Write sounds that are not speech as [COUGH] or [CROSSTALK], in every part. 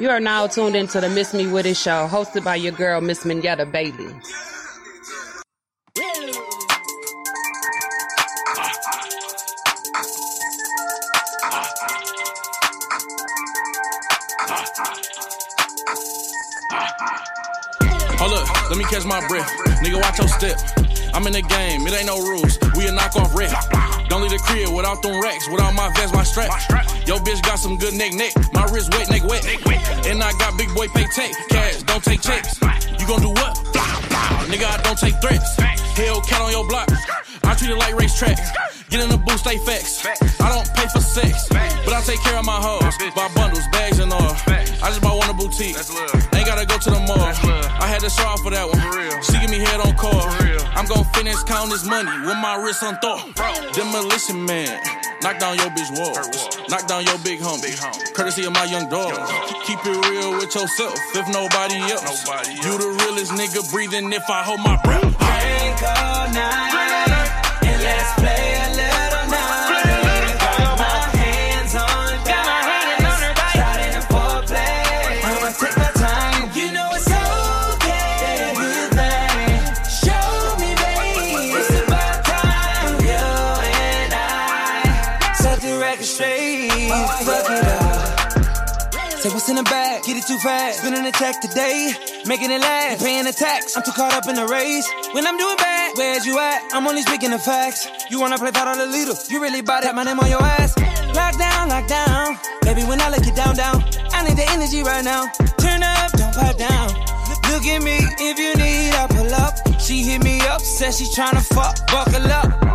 You are now tuned into the Miss Me With It show, hosted by your girl, Miss Minetta Bailey. Hold up, let me catch my breath. Nigga, watch your step. I'm in the game, it ain't no rules. We a knock off rep. Don't leave the crib without them racks, without my vest, my strap. Yo, bitch got some good neck, neck. My wrist wet, neck wet. And I got big boy pay take cash, don't take checks. You gon' do what? Nigga, I don't take threats. Hell cat on your block. I treat it like racetrack. Get in the booth, stay facts. I don't pay for sex, but I take care of my hoes. Buy bundles, bags, and all. I just bought one a boutique. Ain't gotta go to the mall. I had to show off for that one. She give me head on call. I'm gon' finish counting this money with my wrist on thought. Demolition man. Knock down your bitch walls. Knock down your big homie. Courtesy of my young dog. Keep it real with yourself if nobody else. You the realest nigga breathing if I hold my breath. Drink all night and let's play too fast. Spinning the check today, making it last. Paying the tax, I'm too caught up in the race. When I'm doing bad, where's you at? I'm only speaking the facts. You wanna play of the leader, you really bout it. My name on your ass. Lock down, lock down. Baby, when I look you down, down, I need the energy right now. Turn up, don't pipe down. Look at me, if you need, I pull up. She hit me up, said she tryna fuck, buckle up.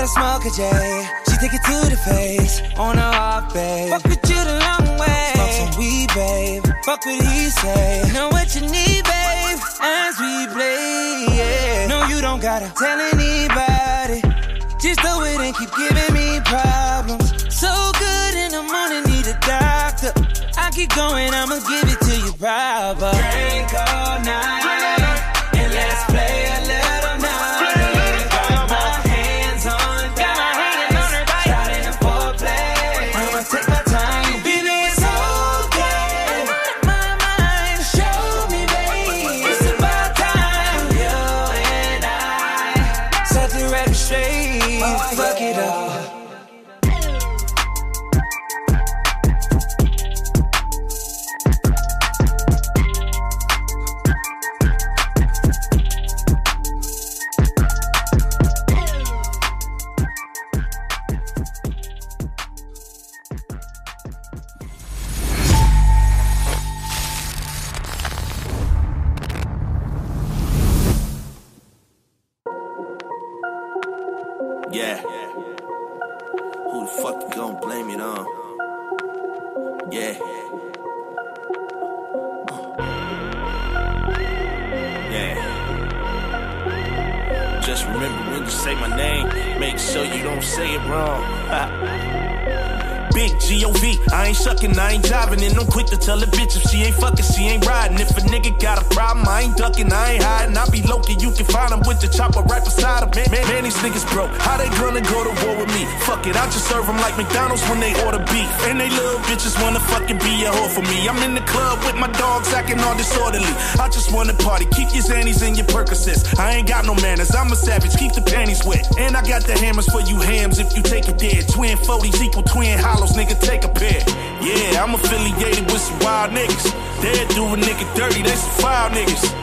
I smoke a J. She take it to the face, on her off, babe. Fuck with you the long way. Some weed, babe. Fuck what he say. Know what you need, babe, as we play. Yeah. No, you don't gotta tell anybody. Just do it and keep giving me problems. So good in the morning, need a doctor. I keep going, I'ma give it to you proper. Drink all night the chopper right beside him Man, man, these niggas broke, how they gonna go to war with me? Fuck it, I just serve them like McDonald's when they order beef. And they little bitches wanna fucking be a whore for me. I'm in the club with my dogs acting all disorderly. I just wanna party, keep your Xannies and your Percocets. I ain't got no manners, I'm a savage, keep the panties wet. And I got the hammers for you hams if you take it dead Twin 40s equal twin hollows, nigga, take a pair. Yeah, I'm affiliated with some wild niggas. They do a nigga dirty, they some foul niggas.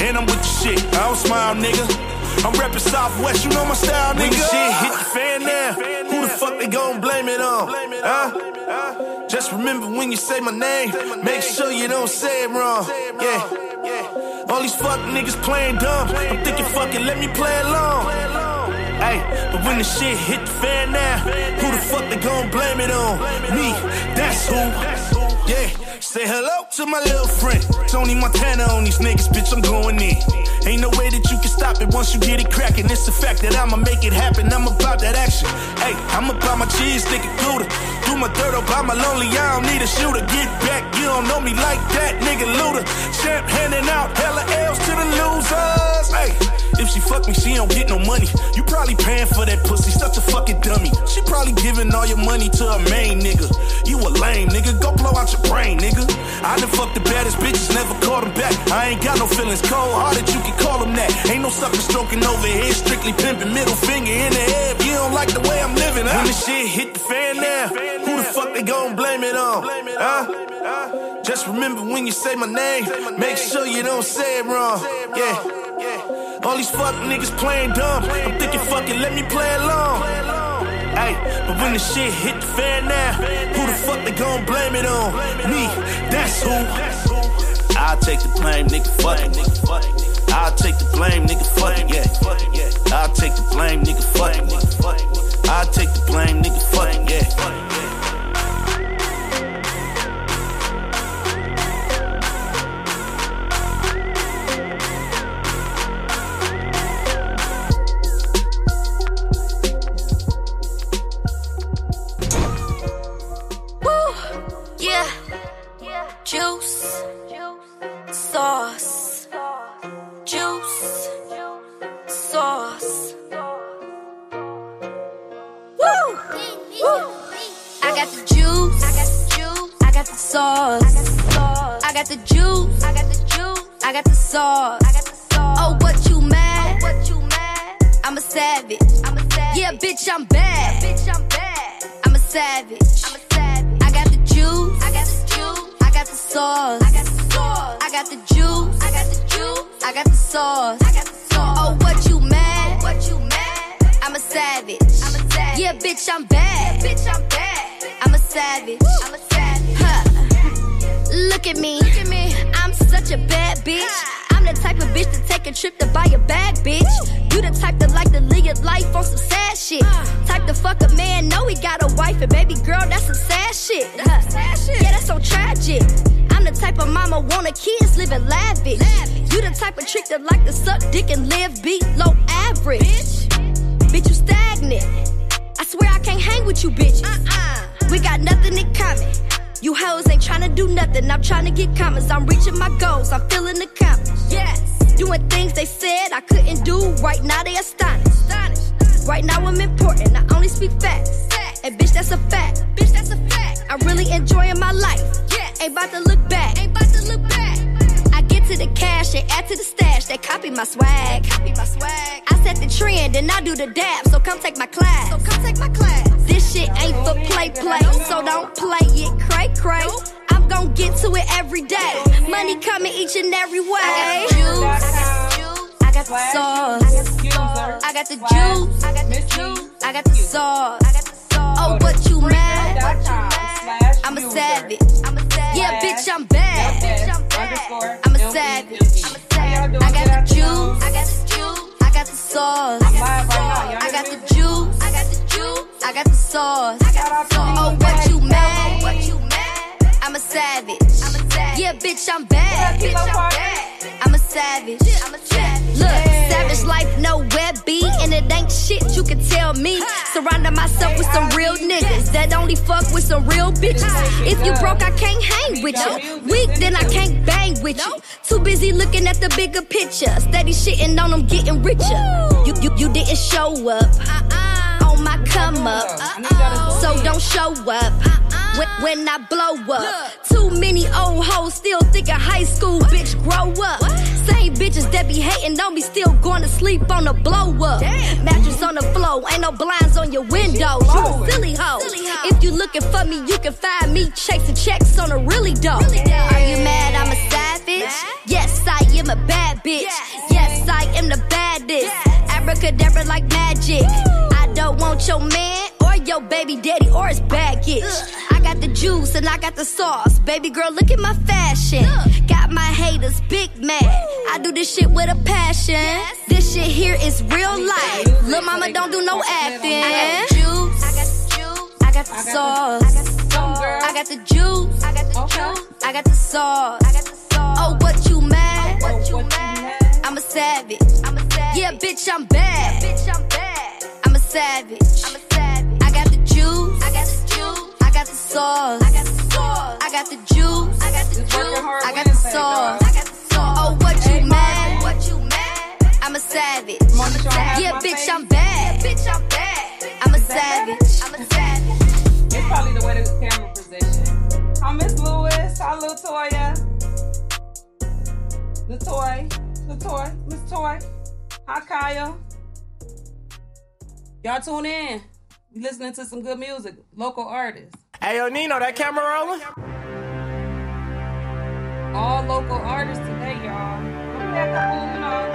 And I'm with the shit, I don't smile, nigga. I'm reppin' Southwest, you know my style, nigga. When the shit hit the fan now, who the fuck they gon' blame it on? Huh? Just remember when you say my name, make sure you don't say it wrong. Yeah. All these fuck niggas playing dumb. I'm thinking, fuck it, let me play along. Hey, but when the shit hit the fan now, who the fuck they gon' blame it on? Me, that's who. Yeah, say hello to my little friend. Tony Montana on these niggas, bitch, I'm going in. Ain't no way that you can stop it once you get it cracking. It's a fact that I'ma make it happen. I'm about that action. Hey, I'm about my cheese, stick it through the. Do my dirt up, I'm a lonely, I don't need a shooter. Get back, you don't know me like that, nigga looter. Champ handing out hella L's to the losers. Hey, if she fuck me, she don't get no money. You probably paying for that pussy, such a fucking dummy. She probably giving all your money to a main nigga. You a lame nigga, go blow out your brain, nigga. I done fucked the baddest bitches, never called them back. I ain't got no feelings, cold hearted, you can call them that. Ain't no sucker stroking over here, strictly pimping, middle finger in the air. If you don't like the way I'm living, huh? When the shit hit the fan now, who the fuck they gon' blame it on? Huh? Just remember when you say my name, make sure you don't say it wrong. Yeah. All these fuck niggas playing dumb. I'm thinking, fuck it, let me play along. Hey, but when the shit hit the fan now, who the fuck they gon' blame it on? Me, that's who. I'll take the blame, nigga, fuck it. I'll take the blame, nigga, fuck it, yeah. I'll take the blame, nigga, fuck it. I'll take the blame, nigga, fuck it, yeah. Sauce. Juice. Sauce. Woo! Woo! I got the juice. I got the juice. I got the sauce. I got the juice. I got the juice. I got the sauce. I got the sauce. Oh, what you mad? Oh, what you mad? I'm a savage. I'm a savage. Yeah, bitch, I'm bad. Yeah, bitch, I'm bad. I'm a savage. I'm a savage. I got the juice. I got the juice. I got the sauce. I got the. I got the juice. I got the juice. I got the sauce. I got the sauce. Oh, what you mad? What you mad? I'm a savage. I'm a savage. Yeah, bitch, I'm bad. Yeah, bitch, I'm bad. I'm a savage. I'm a savage. Huh. [LAUGHS] Look at me. Look at me. I'm such a bad bitch. I'm the type of bitch to take a trip to buy a bag, bitch. You the type that like to live life on some sad shit. Type to fuck a man, know he got a wife, and baby girl, that's some sad shit. That's Huh. Yeah, that's so tragic. The type of mama want a kids living lavish. You the type of trick that like to suck dick and live below average. Bitch, you stagnant. I swear I can't hang with you bitches. Uh-uh. We got nothing in common. You hoes ain't tryna do nothing. I'm tryna get comments. I'm reaching my goals. I'm feeling accomplished. Yes. Doing things they said I couldn't do. Right now they astonished. Right now I'm important. I only speak facts. And bitch, that's a fact. Bitch, that's a fact. I'm really enjoying my life. Yeah. Ain't about to look back. Ain't about to look back. I get to the cash and add to the stash. They copy my swag. copy my swag. I set the trend and I do the dab. So come take my class. So come take my class. This shit ain't for play play. So don't play it cray cray. I'm gon' get to it every day. Money coming each and every way. I got the juice. I got the sauce. I got the juice. I got the juice. I got the sauce. Oh, what you mad? I'm a savage. I'm a savage. Yeah, bitch, I'm bad. I'm a savage. I'm a savage. I got the juice. I got the juice. I got the sauce. I got the juice. I got the juice. I got the sauce. Oh, what you mad? What you mad? I'm a savage. I'm a savage. Yeah, bitch, I'm bad. Bitch, I'm bad. I'm a savage. I'm a savage. Look, savage life, no web beat, and it ain't shit you can tell me. Surrounding myself with some real niggas that only fuck with some real bitches. If you broke, I can't hang with you. Weak, then I can't bang with you. Too busy looking at the bigger picture. Steady shitting on them getting richer. You, you, you didn't show up uh-uh. on my come up. So don't show up when, when I blow up. Too many old hoes still thinking high school, bitch, grow up. Same bitches that be hating on me still going to sleep on the blow up. Mattress on the floor, ain't no blinds on your window. You a silly hoe. If you looking for me, you can find me chasing checks on a really dope. Are you mad I'm a savage? Yes, I am a bad bitch. Yes, I am the baddest. Abracadabra like magic. I don't want your man your baby daddy or his baggage. I got the juice and I got the sauce. Baby girl, look at my fashion. Got my haters big mad. I do this shit with a passion. This shit here is real life. Lil' mama don't do no acting. I got the juice. I got the juice. I got the sauce. I got the juice. I got the juice. I got the sauce. I got the sauce. Oh, what you mad? Oh, what you mad? I'm a savage. I'm a savage. Yeah, bitch, I'm bad. Yeah, bitch, I'm bad. I'm a savage. I'm a savage. Got the sauce. I got the sauce. I got the juice. I got the juice. I got the sauce. I got the sauce. Oh, what you mad? What you mad? I'm a savage. Yeah, bitch, I'm bad. Yeah, bitch, I'm bad. I'm a savage. I'm a savage. It's probably the way the camera position. Hi, Miss Lewis. Hi, Lil Toya. Latoy. Latoy. Miss Toy. Hi, Kyle. Y'all tune in. We listening to some good music. Local artists. Hey, yo, Nino, that camera rolling? All local artists today, y'all. We had a couple, you know,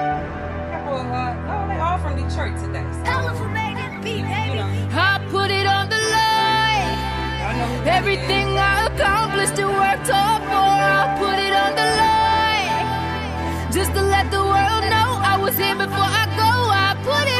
couple uh, no, they all from Detroit today. So, you know, I put it on the line. y'all know who that Everything I accomplished and worked hard for, I put it on the line. Just to let the world know I was here before I go. I put it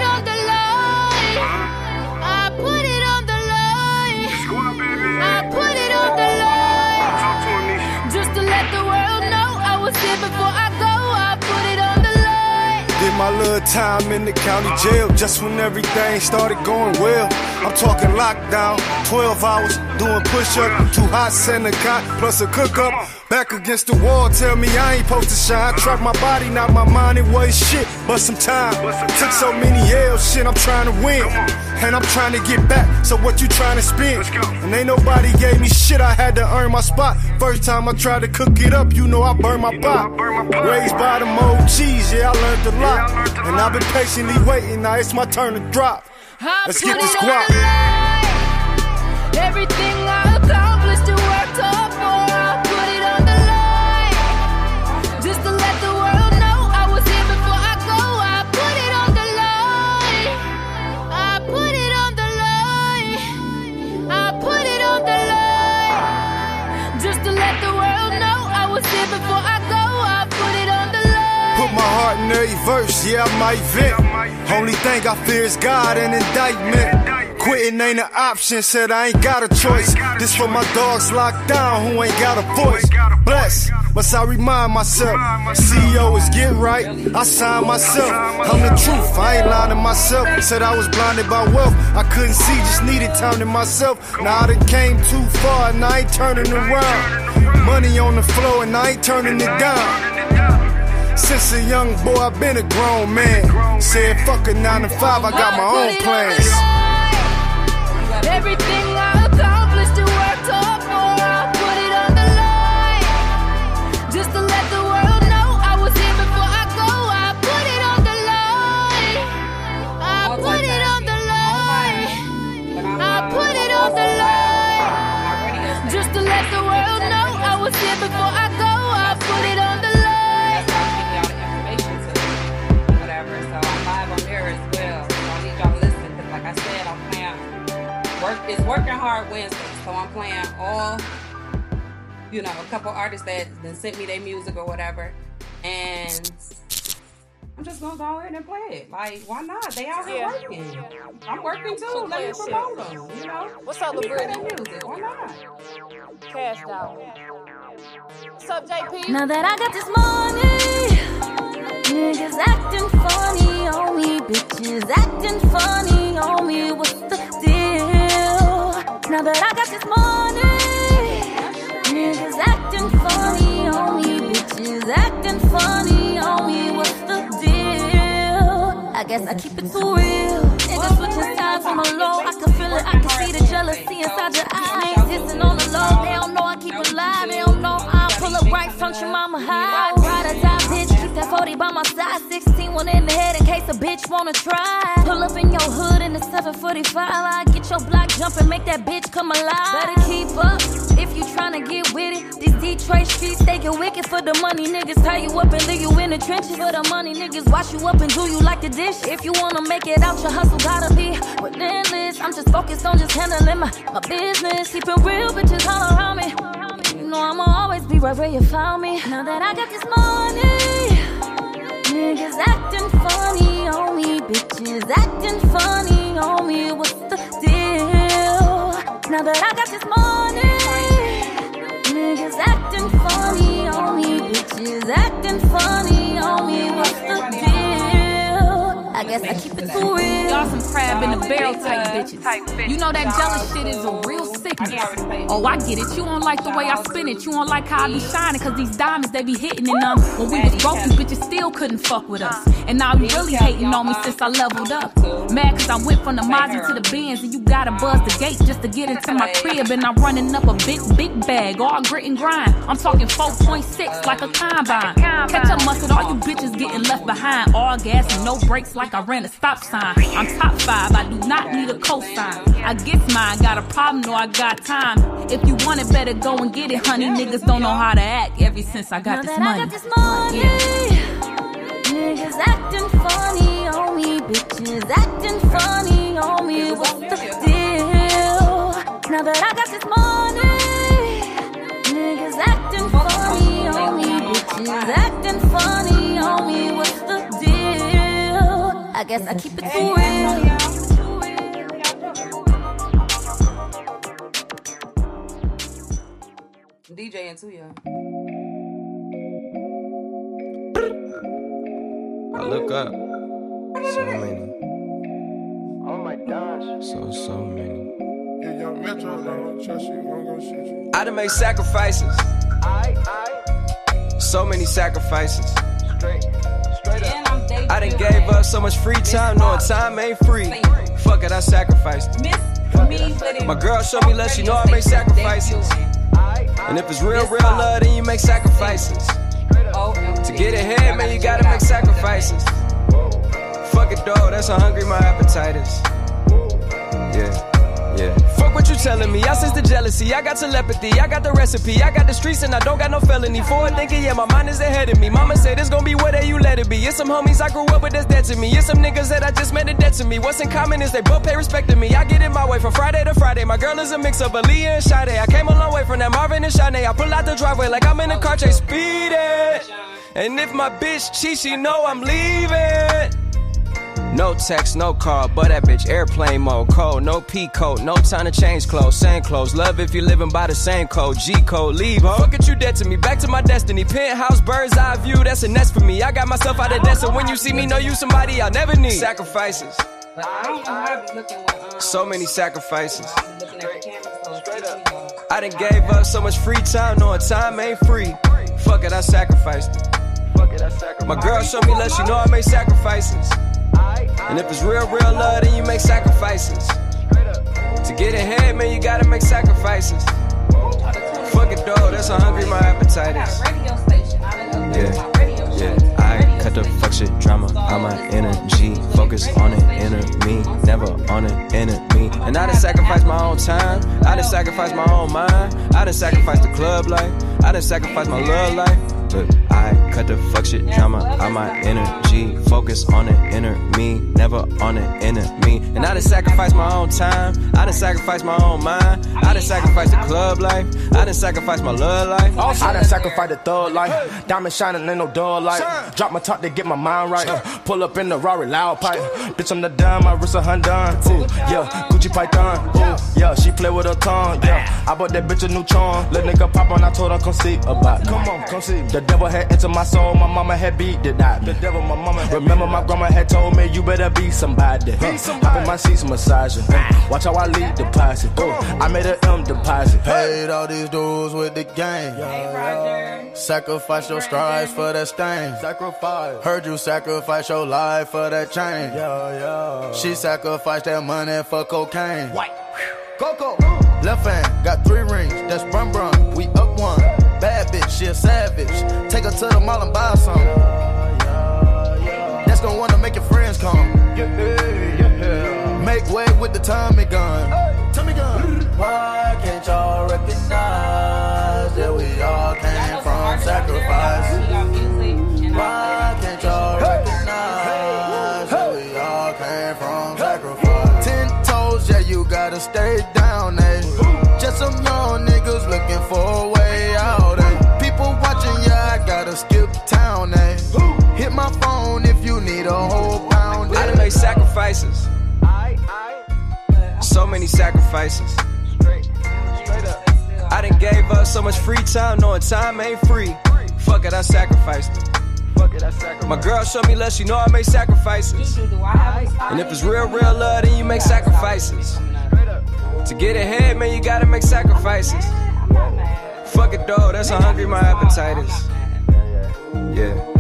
Little time in the county jail just when everything started going well. I'm talking lockdown, 12 hours doing push up, two hot center cot plus a cook up. Back against the wall, tell me I ain't supposed to shine. Trap my body, not my mind, it was shit. But some time, took so many L's, shit, I'm trying to win. And I'm trying to get back, so what you trying to spin? And ain't nobody gave me shit, I had to earn my spot. First time I tried to cook it up, you know I burned my pot. Raised by them OGs, yeah, I learned a lot. And I've been patiently waiting, now it's my turn to drop. I Let's put get this it on guap. the line. Everything I Every verse, yeah, I might vent. Only thing I fear is God and indictment. Quitting ain't an option, said I ain't got a choice. This for my dogs locked down who ain't got a voice. Bless, must I remind myself? CEO is get right, I sign myself. I'm the truth, I ain't lying to myself. Said I was blinded by wealth, I couldn't see, just needed time to myself. Now I done came too far and I ain't turning around. Money on the floor and I ain't turning it down. Since a young boy, I've been a grown man. Said fuck a nine to five, I got my own it on the plans. Everything working hard Wednesday, so I'm playing all. You know, a couple artists that then sent me their music or whatever, and I'm just gonna go ahead and play it. Like, why not? They out here working. I'm working too. Let me promote them. You know. What's up, Let me play their music. Why not? Cash out. What's up, JP? Now that I got this money, niggas acting funny on me, bitches acting funny on me. What's the deal? Now that I got this money, niggas acting funny on me, bitches acting funny on me. What's the deal? I guess I keep it too real. Niggas switching sides on the low. I can feel it. I can see the jealousy inside your eyes. Hissing on the low. They don't know I keep it live. They don't know I pull up right front your mama high. Ride bitch. Keep that 40 by my side. 16 one in the head in case a bitch wanna try. Pull up in your hood in the 745. I get your block jumping. Make that bitch come alive. Better keep up if you tryna get with it. These Detroit streets, they get wicked for the money. Niggas tie you up and leave you in the trenches. For the money, niggas wash you up and do you like the dish. If you wanna make it out, your hustle gotta be relentless. I'm just focused on just handling my, my business. Keeping real bitches all around me. You know I'ma always be right where you found me. Now that I got this money, Niggas acting funny on me, bitches acting funny on me. What's the deal? Now that I got this money, niggas acting funny on me, bitches acting funny on me. What's the deal? I guess I keep it too real. Y'all some crab in the barrel type bitches. You know that jealous shit is a real Oh, I get it. You don't like the way I spin it. You don't like how I be shining, cause these diamonds they be hitting in them. When we was broke, these bitches still couldn't fuck with us. And now you really hating on me since I leveled up. Mad cause I went from the Mazda to the Benz, and you gotta buzz the gate just to get into my crib. And I'm running up a big, big bag, all grit and grind. I'm talking 4.6 like a combine. Catch up mustard, all you bitches getting left behind. All gas and no brakes like I ran a stop sign. I'm top five, I do not need a cosign. I guess mine, got a problem, no, I got time. If you want it, better go and get it, honey. Niggas don't know how to act ever since I got this money. Niggas acting funny on me, bitches acting funny on me. What's the deal? Now that I got this money, niggas acting funny on me, bitches acting funny on me. What's the deal? I guess I keep it for real. DJ and I look up. So many. Oh my gosh. So, so many. I done made sacrifices. I, I. So many sacrifices. Straight, straight up. I done gave up so much free time, knowing time ain't free. Fuck it, I sacrificed. My girl showed me love, she know I make sacrifices. And if it's real, real love, then you make sacrifices. To get ahead, man, you gotta make sacrifices. Fuck it, though, that's how hungry my appetite is. Yeah, yeah. Fuck what you telling me, I sense the jealousy, I got telepathy, I got the recipe, I got the streets and I don't got no felony. Forward thinking, yeah, my mind is ahead of me. Mama said it's gonna be whatever you let it be. It's some homies I grew up with that's dead to me. It's some niggas that I just met in debt to me. What's in common is they both pay respect to me. I get in my way from Friday to Friday. My girl is a mix of Aaliyah and Sade. I came a long way from that Marvin and Shanae. I pull out the driveway like I'm in a car chase Speed it. And if my bitch cheat, she know I'm leaving. No text, no call, but that bitch airplane mode. Cold, no P code, no time to change clothes. Same clothes, love if you're living by the same code. G code, leave. Ho. Fuck it, you dead to me. Back to my destiny. Penthouse, bird's eye view, that's a nest for me. I got myself out of debt, so when you see me, know you somebody I'll never need. Sacrifices. So many sacrifices. I done gave up so much free time, knowing time ain't free. Fuck it, I sacrificed it. My girl showed me love, she know I made sacrifices. And if it's real, real love, then you make sacrifices. To get ahead, man, you gotta make sacrifices. Fuck it, though, that's how hungry my appetite is. Yeah, yeah. I cut the fuck shit drama out my energy. Focus on it, inner me, never on it, enemy. And I done sacrificed my own time. I done sacrificed my own mind. I done sacrificed the club life. I done sacrificed my love life. But I cut the fuck shit drama out my energy. Focus on the inner me, never on the enemy. And I done sacrificed my own time. I done sacrificed my own mind. I done sacrificed the club life. I done sacrificed my love life. I done sacrificed the thug life. Diamond shining, ain't no dull light. Drop my top to get my mind right. Pull up in the Rari loud pipe. Bitch, I'm the dime, my wrist a hundred. Ooh, yeah, Gucci Python. Ooh, yeah, she play with her tongue. Yeah, I bought that bitch a new charm. Let nigga pop on, I told her come see about. Come on, come see. The devil had entered my soul, my mama had beat it out. The devil, my mama Remember my grandma had told me you better be somebody. Be somebody. Hop in my seats, massaging. Watch how I lead the posse. Ooh, I made a M deposit. Paid all these dudes with the game. Sacrifice your strides for that stain. Sacrifice. Heard you sacrifice your life for that chain. Yeah, yeah. She sacrificed that money for cocaine. White. Coco. Left hand got three rings. That's brum brum. We up one. Bad bitch, she a savage. Take her to the mall and buy some. That's gonna wanna make your friends come. Way with the Tommy gun. Tommy gun. Why can't y'all recognize many sacrifices. I done gave up so much free time, knowing time ain't free. Fuck it, I sacrificed it. My girl showed me love, she know I make sacrifices. And if it's real, real love, then you make sacrifices. To get ahead, man, you gotta make sacrifices. Fuck it though, that's how hungry my appetite is. Yeah.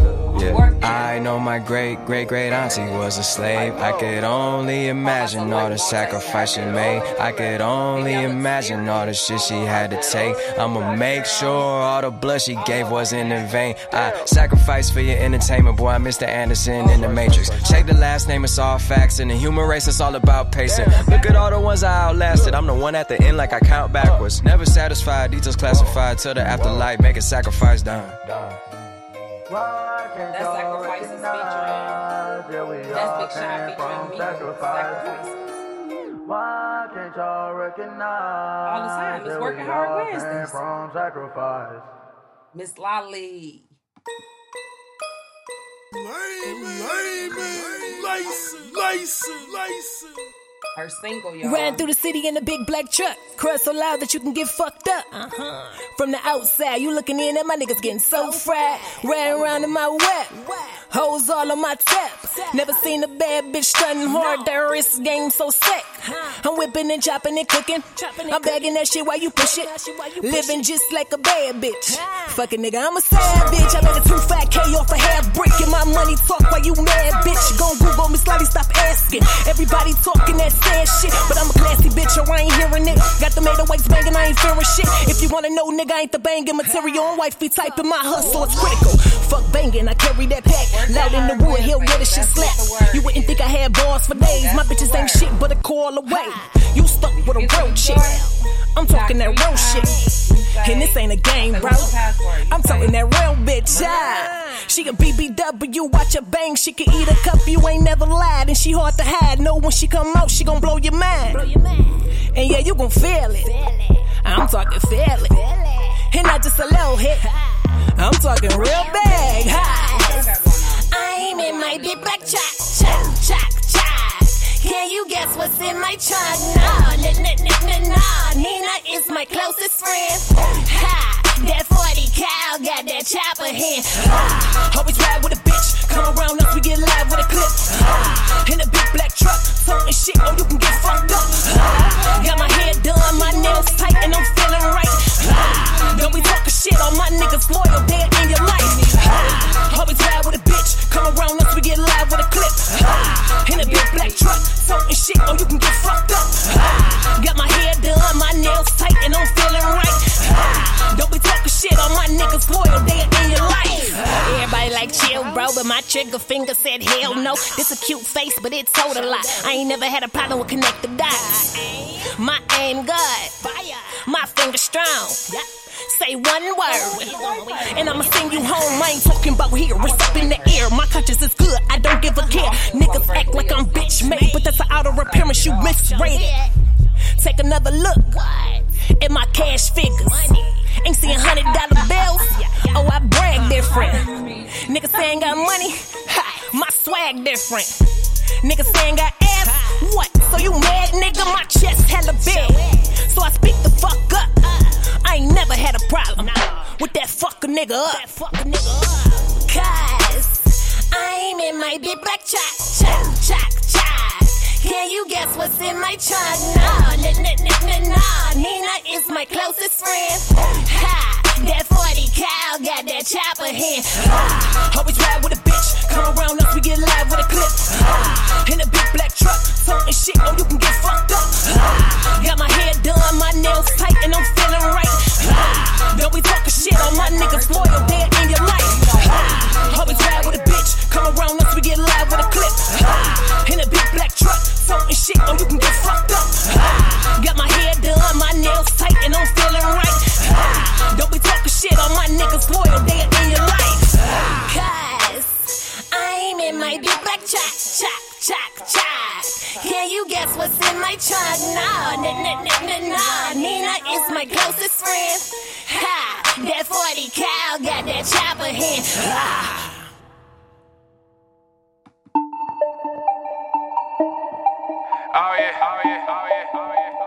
Yeah. I know my great great great auntie was a slave. I could only imagine all the sacrifice she made. I could only imagine all the shit she had to take. I'ma make sure all the blood she gave wasn't in vain. I sacrificed for your entertainment, boy. I'm Mr. Anderson in the Matrix. Check the last name, it's all facts. In the human race, it's all about pacing. Look at all the ones I outlasted. I'm the one at the end, like I count backwards. Never satisfied, details classified till the afterlife. Make a sacrifice done. That sacrifices featuring. That's Big Sean featuring me. Sacrifices. Why can't y'all recognize All the time. It's working hard all came Wednesdays. from sacrifice? Miss Lolly. License, license, license. Her single, y'all. Ran through the city in a big black truck. Crush so loud that you can get fucked up. Uh-huh. From the outside, you looking in at my niggas getting so fried. Ran around in my whip. Hoes all on my tip. Never seen a bad bitch stunning hard. Their wrist game so sick. I'm whipping and chopping and cooking. I'm bagging that shit while you push it. Living just like a bad bitch. Fucking nigga, I'm a sad bitch. I made a 25k off a half brick. And my money talk while you mad bitch. Gon' Google me slightly, stop asking. Everybody talking that sad shit. But I'm a classy bitch, or I ain't hearing it. Got the made of weights banging, I ain't fearing shit. If you wanna know, nigga, I ain't the banging material. On wifey typing my hustle, it's critical. Fuck banging, I carry that pack. Loud in the wood, hell yeah, the shit slap. You wouldn't think I had bars for days. My bitches ain't shit but a call away. You stuck with a real chick. I'm talking that real shit. And this ain't a game, bro. I'm talking that real bitch. Ah. She a BBW, watch her bang. She can eat a cup, you ain't never lied. And she hard to hide. Know when she come out, she gon' blow your mind. And yeah, you gon' feel it. I'm talking feel it. And not just a little hit. I'm talking real big. Hi. I'm in my big black truck, truck, truck, truck. Can you guess what's in my? No, no, no, no, no, no. Nina is my closest friend. Ha, that 40 cal got that chopper hand. Ha, always ride with a bitch. Come around us, we get live with a clip. Ha, in a big black truck, talking shit, oh you can get fucked up. Ha, got my hair done, my nails tight, and I'm feeling right. Ha, don't be talking shit on my niggas loyal, dead in your life. Ha, always ride with a bitch. Come around us, we get live with a clip. In a big black truck, talking shit, oh you can get fucked up. Got my hair done, my nails tight, and I'm feeling right. Don't be talking shit on my niggas loyal, dead in your life. Everybody like chill, bro, but my trigger finger said hell no. This a cute face, but it told a lot. I ain't never had a problem with connect the dots. My aim good, my finger strong. Say one word, and I'ma send you home. I ain't talking about here, it's up in the air. My conscience is good, I don't give a care. Niggas act like I'm bitch made, but that's an auto appearance, you misread it. Take another look at my cash figures. Ain't seeing hundred dollar bills. Oh, I brag different. Niggas say ain't got money. Ha, my swag different. Niggas say ain't got ass. What? So you mad, nigga? My chest hella big. So I speak the fuck up. I ain't never had a problem with that fucker nigga up. Cause I'm in my big black truck, truck, truck, truck. Can you guess what's in my trunk? No, no, no, no, no, no. Nina is my closest friend. Ha, that 40 cal got that chopper hand. Ha, always ride with a bitch. Come around us, we get live with a clip. Ah, in a big black truck, talking shit, oh you can get fucked up. Ah, got my hair done, my nails tight, and I'm feeling right. Ha, don't be talking shit on my niggas loyal, dead in your life. Always ride with a bitch. Come around us, we get live with a clip. In a big black truck, talking shit, oh you can get fucked up. Got my hair done, my nails tight, and I'm feeling right. Don't be talking shit on my niggas loyal, dead in your life. Cause I'm in my big black truck, truck, truck, truck. Can you guess what's in my trunk? No, no, no, no, no, no. Nina is my closest friend. Ha, that 40 cal got that chopper hand. Ah. Oh, ha. Oh yeah, oh yeah, oh yeah, oh yeah,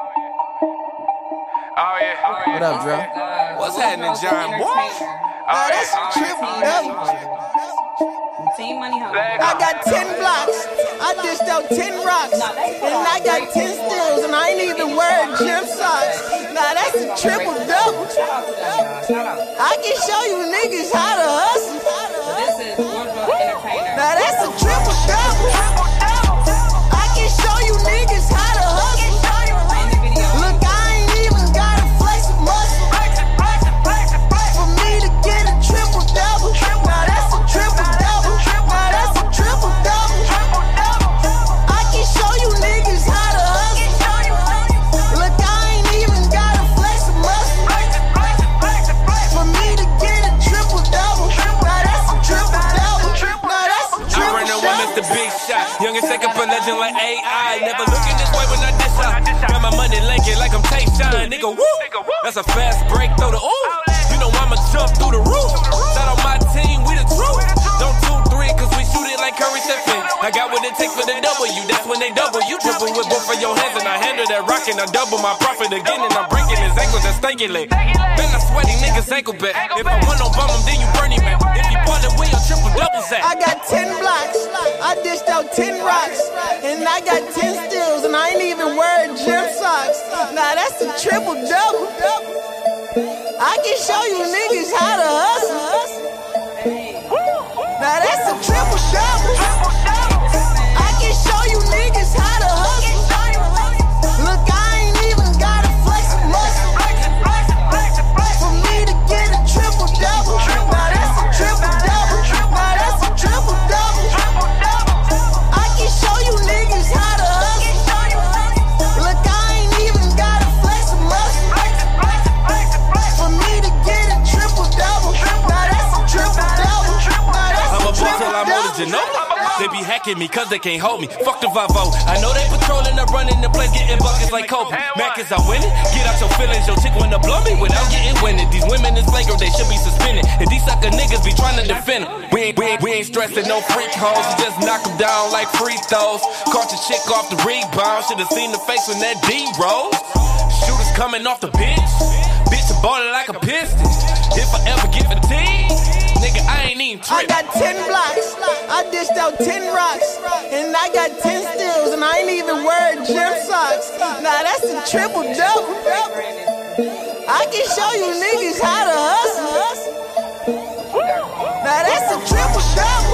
oh yeah, oh yeah. What up, Dre? What's happening, John? Boy? Oh yeah, oh yeah, oh. Team Money Home. I got 10 blocks. I dished out 10 rocks. And I got 10 stills. And I ain't even wearing gym socks. Now that's a triple double. I can show you niggas how to hustle. Now that's legend like AI. Never looking this way when I dish out. Got my money linking like I'm Tayshaun. Nigga, woo. That's a fast break, throw the ooh. You know I'ma jump through the roof. Shout out my team, we the truth. Don't two, three, cause we shoot it like Curry Stephen. I got what it takes for the W. That's when they double. You triple with both of your hands and I handle that rock and I double my profit again and I'm breaking his ankles and stanking leg. Been a sweaty nigga's ankle back. If I want no bum then you burn him man. If you it, we a triple double sack. I got 10 blocks. I dished out 10 rocks. And I got 10 stills. And I ain't even wearing gym socks. Now that's a triple double. I can show you niggas how to hustle. Now that's a triple double. Genoa. They be hacking me cause they can't hold me. Fuck the Vavo. I know they patrolling up running the place, getting buckets like Kobe. Mac is I winning. Get out your feelings, your chick wanna blow me without getting winning. These women is flagrant, they should be suspended. And these sucker niggas be trying to defend them. We ain't, we ain't, we ain't stressing no freak hoes. Just knock them down like free throws. Caught your chick off the rebound. Should've seen the face when that D rolls. Shooters coming off the bench. Bitch, I'm like a piston. If I ever get fatigued, nigga, I I got 10 blocks. I dished out 10 rocks. And I got 10 stills. And I ain't even wearing gym socks. Now that's a triple double. I can show you niggas how to hustle. Now that's a triple double.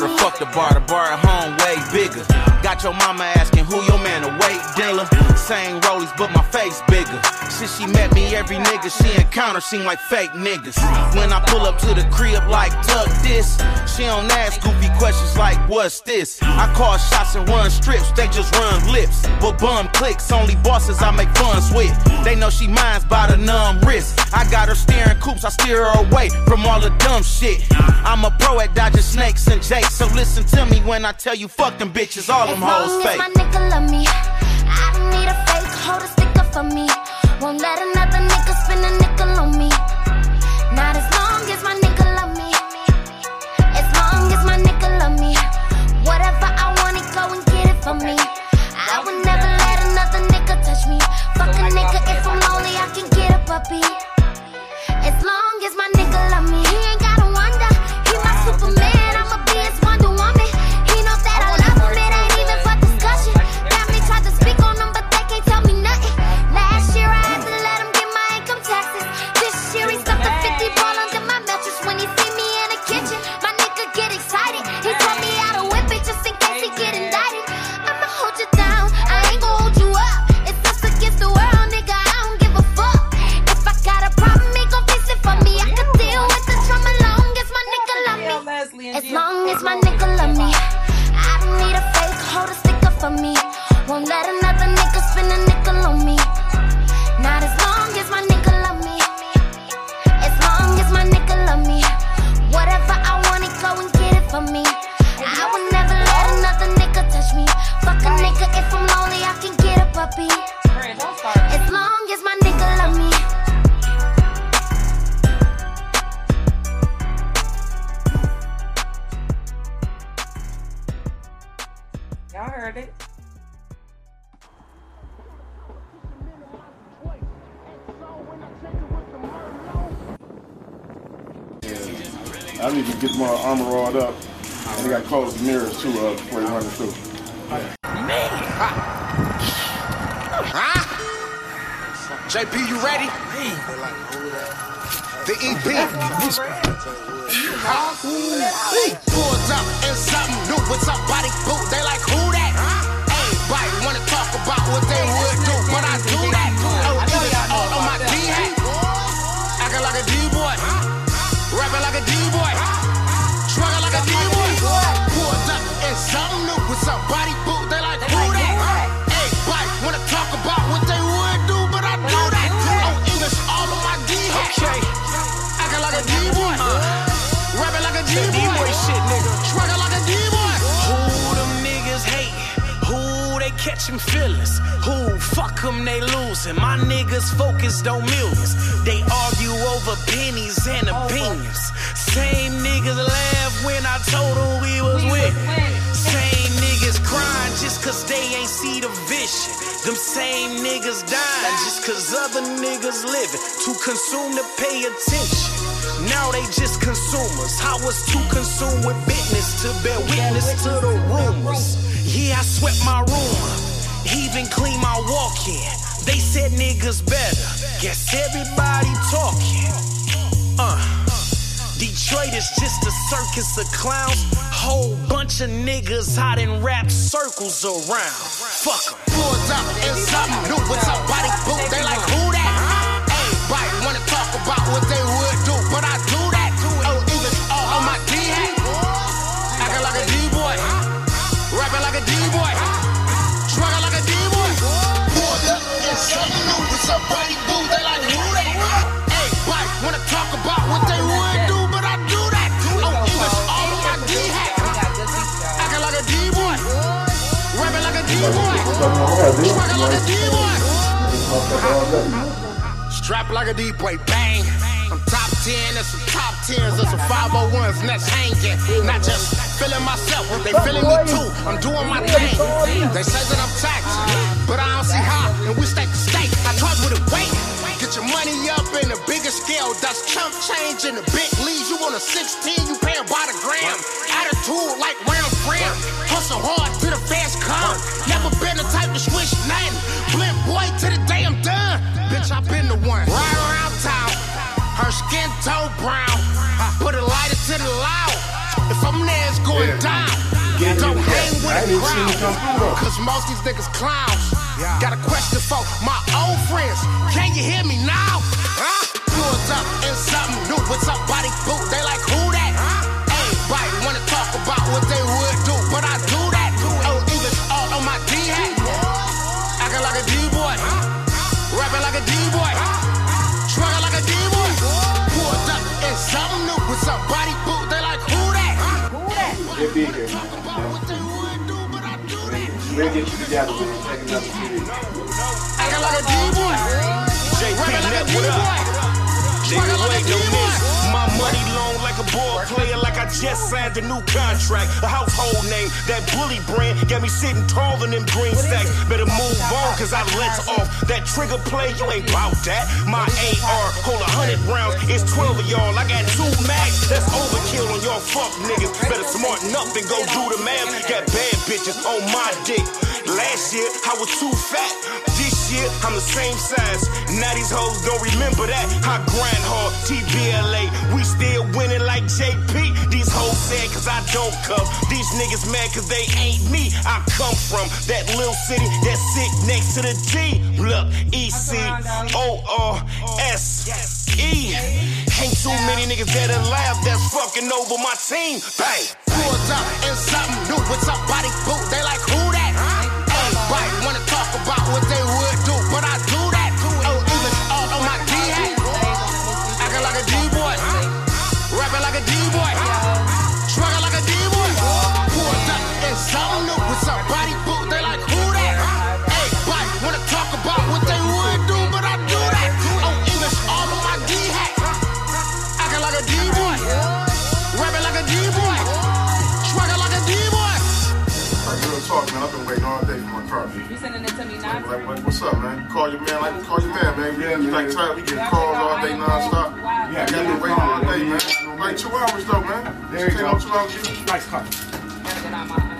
Told her fuck the bar, the bar at home way bigger. Got your mama asking who your man, a weight dealer. Same rollies, but my face bigger. Since she met me, every nigga she encounter seem like fake niggas. When I pull up to the crib like tuck this, she don't ask goofy questions like what's this. I call shots and run strips, they just run lips. But bum clicks, only bosses I make funs with. They know she minds by the numb wrist. I got her steering coops, I steer her away from all the dumb shit. I'm a pro at dodging snakes and jakes, so listen to me when I tell you fuck them bitches, all of them hoes long as fake. my nigga love me, I don't need a fake hoe to stick up for me. Won't let another nigga spin a nickel on me. Not as long as my nigga love me. As long as my nigga love me. Whatever I want, he go and get it for me. I would never let another nigga touch me. Fuck a nigga if I'm lonely, I can get a puppy. I need to get my armor rolled up. And they got closed mirrors too uh, before you run it through. JP, you ready? The EP. Pulled up in something new with somebody boot. They like, who that? Everybody wanna talk about what they catching feelings? Who fuck them they losing? My niggas focused on millions. They argue over pennies and opinions. Same niggas laugh when I told them we was with. Same niggas crying just cause they ain't see the vision. Them same niggas dying just cause other niggas living. Too consumed to pay attention. Now they just consumers. I was too consumed with business to bear witness to the rumors. Yeah, I swept my room even clean my walk in. They said niggas better. Guess everybody talking. Uh. Detroit is just a circus of clowns. Whole bunch of niggas hot in rap circles around. Fuck 'em. Pulled up in something new with somebody boot. They like, who that? Everybody wanna talk about what they Strap like a deep boy, bang. I'm top 10, there's some top 10s, there's some 501s, and that's hanging. Not just feeling myself, they feeling me too. I'm doing my thing. They say that I'm taxed, but I don't see how, and we stake the stake. I talk with a weight. Get your money up in a bigger scale. That's chump change in the big leagues. You want a 16, you paying by the gram. Attitude like round gram. Hustle hard till the fast come. Never been the type to been the one. Ride around town. Her skin tone brown. I Put a lighter to the loud. If I'm there, it's going down. Don't hang with a didn't even see come through. Cause most these niggas clowns. Got a question for my old friends. Can you hear me now? Huh? Pulled up in something new. What's up, body boot? They like who We'll get you together when they take another CD. Acting like a D boy. JP Rapping like a Net, D what up? Boy. Nigga, Swagger like a wait, D miss. My money long like a ball player, like I just signed a new contract. A household name, that bully brand, got me sitting tall in them green stacks. Better move on, cause I let off that trigger play. You ain't bout that. My AR hold a hundred rounds, it's 12 of y'all. I got two max, that's overkill on y'all fuck niggas. Better smarten up and go do the math. Got bad bitches on my dick. Last year, I was too fat. Year, I'm the same size. Now these hoes don't remember that. I grind hard, TBLA. We still winning like JP. These hoes sad cause I don't come. These niggas mad cause they ain't me. I come from that little city that sit next to the D. Look, E C O R S E. Ain't too many niggas that alive that's fucking over my team. Bang. Pulled up in something new. What's up, body boot? They like who that? Everybody wanna talk about what they tired, we get calls all day nonstop. Yeah, got been waiting all day, man. Like two hours though, man. There you go. two hours. Nice cut. Gotta get on my,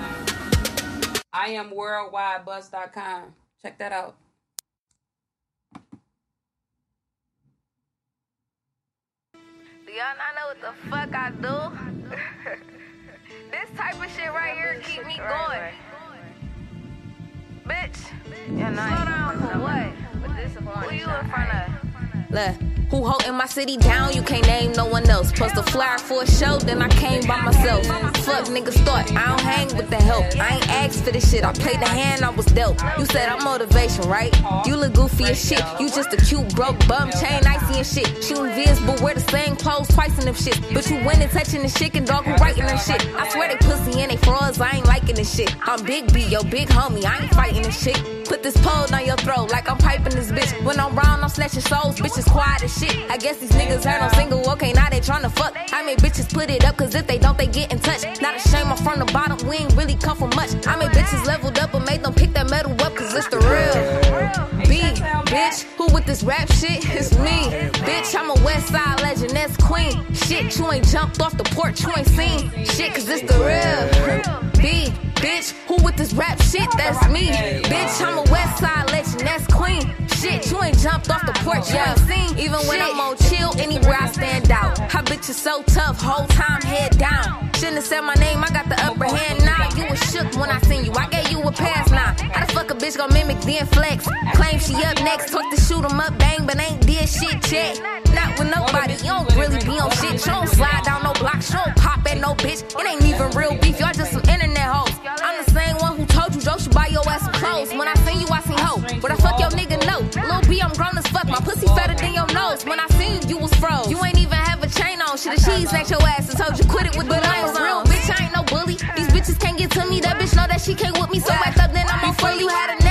I am worldwidebuzz.com. Check that out. Do y'all not know what the fuck I do? [LAUGHS] this type of shit right here keep me going. Bitch, slow down for what? Who you in front of? Look, who holding my city down? You can't name no one else. Post a flyer for a show, then I came by myself. Fuck niggas thought I don't hang with the help. I ain't asked for this shit. I played the hand I was dealt. You said I'm motivation, right? You look goofy as shit. You just a cute broke bum, chain icy and shit. Shooting vids, but wear the same clothes twice in them shit. But you and touching the shit and dog who writing them shit. I swear they pussy and they frauds. I ain't liking this shit. I'm Big B, yo big homie. I ain't fighting this shit. Put this pole down your throat like I'm piping this bitch. When I'm round, I'm snatching souls. Bitches quiet as shit. I guess these niggas heard I'm single. Okay, now they tryna fuck. I made bitches put it up, cause if they don't, they get in touch. Not a shame, I'm from the bottom. We ain't really come from much. I made bitches leveled up and made them pick that metal up, cause it's the real. B, bitch, who with this rap shit? It's me. Bitch, I'm a West Side legend, that's Queen. Shit, you ain't jumped off the porch, you ain't seen shit, cause it's the real. B, bitch, who with this rap shit? That's me. Bitch, I'm a West Side legend, that's Queen. Shit, you ain't jumped off the porch, you ain't seen. Even when I'm on chill, anywhere I stand out. How bitch is so tough, whole time head down. Shouldn't have said my name, I got the upper hand now. Was shook when I seen you, I gave you a pass now. How the fuck a bitch gon' mimic then flex? Claim she up next, talk to shoot 'em up, bang, but ain't did shit yet. Not with nobody, you don't really be on shit. You don't slide down no blocks, you don't pop at no bitch. It ain't even real beef, y'all just some internet hoes. I'm the same one who told you Joe should buy your ass clothes. When I seen you, I seen hoe. But I fuck your nigga no. Lil B, I'm grown as fuck. My pussy fatter than your nose. When I seen you, you was froze. You ain't even have a chain on. Shoulda cheese snatched your ass and told you quit it with the she came with me. So I up, then I'm on Before you had a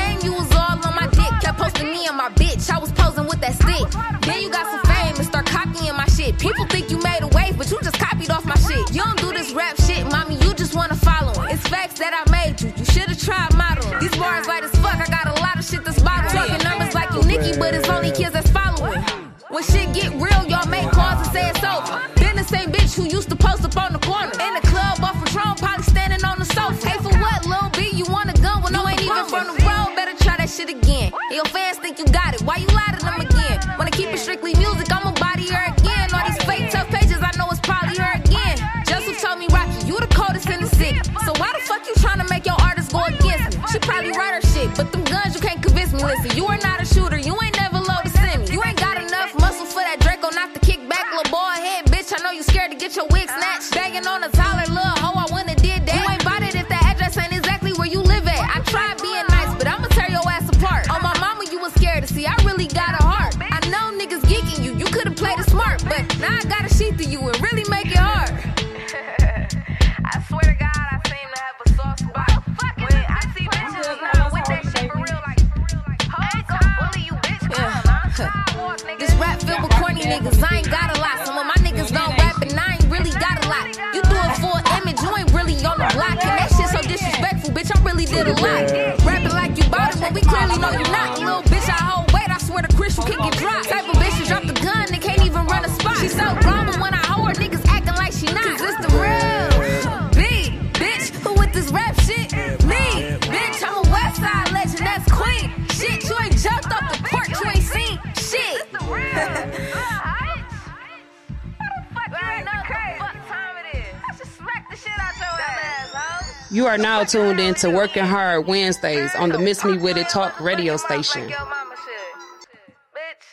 are now tuned in to Working Hard Wednesdays on the Miss Me With It Talk radio station. Your mama should. Bitch,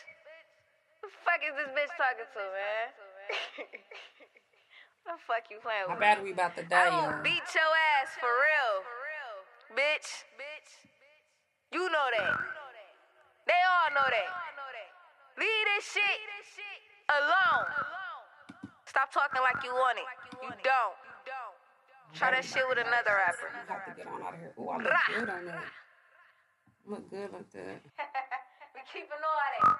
the fuck is this bitch talking to, man? [LAUGHS] the fuck you playing with? My with? battery about to die, I will y'all. beat your ass for real. Bitch. You know that. They all know that. Leave this shit alone. Stop talking like you want it. You don't. Try that shit with another rapper. have to get on out of here. Ooh, I look good on that. Look good, look good. [LAUGHS] we keeping all that.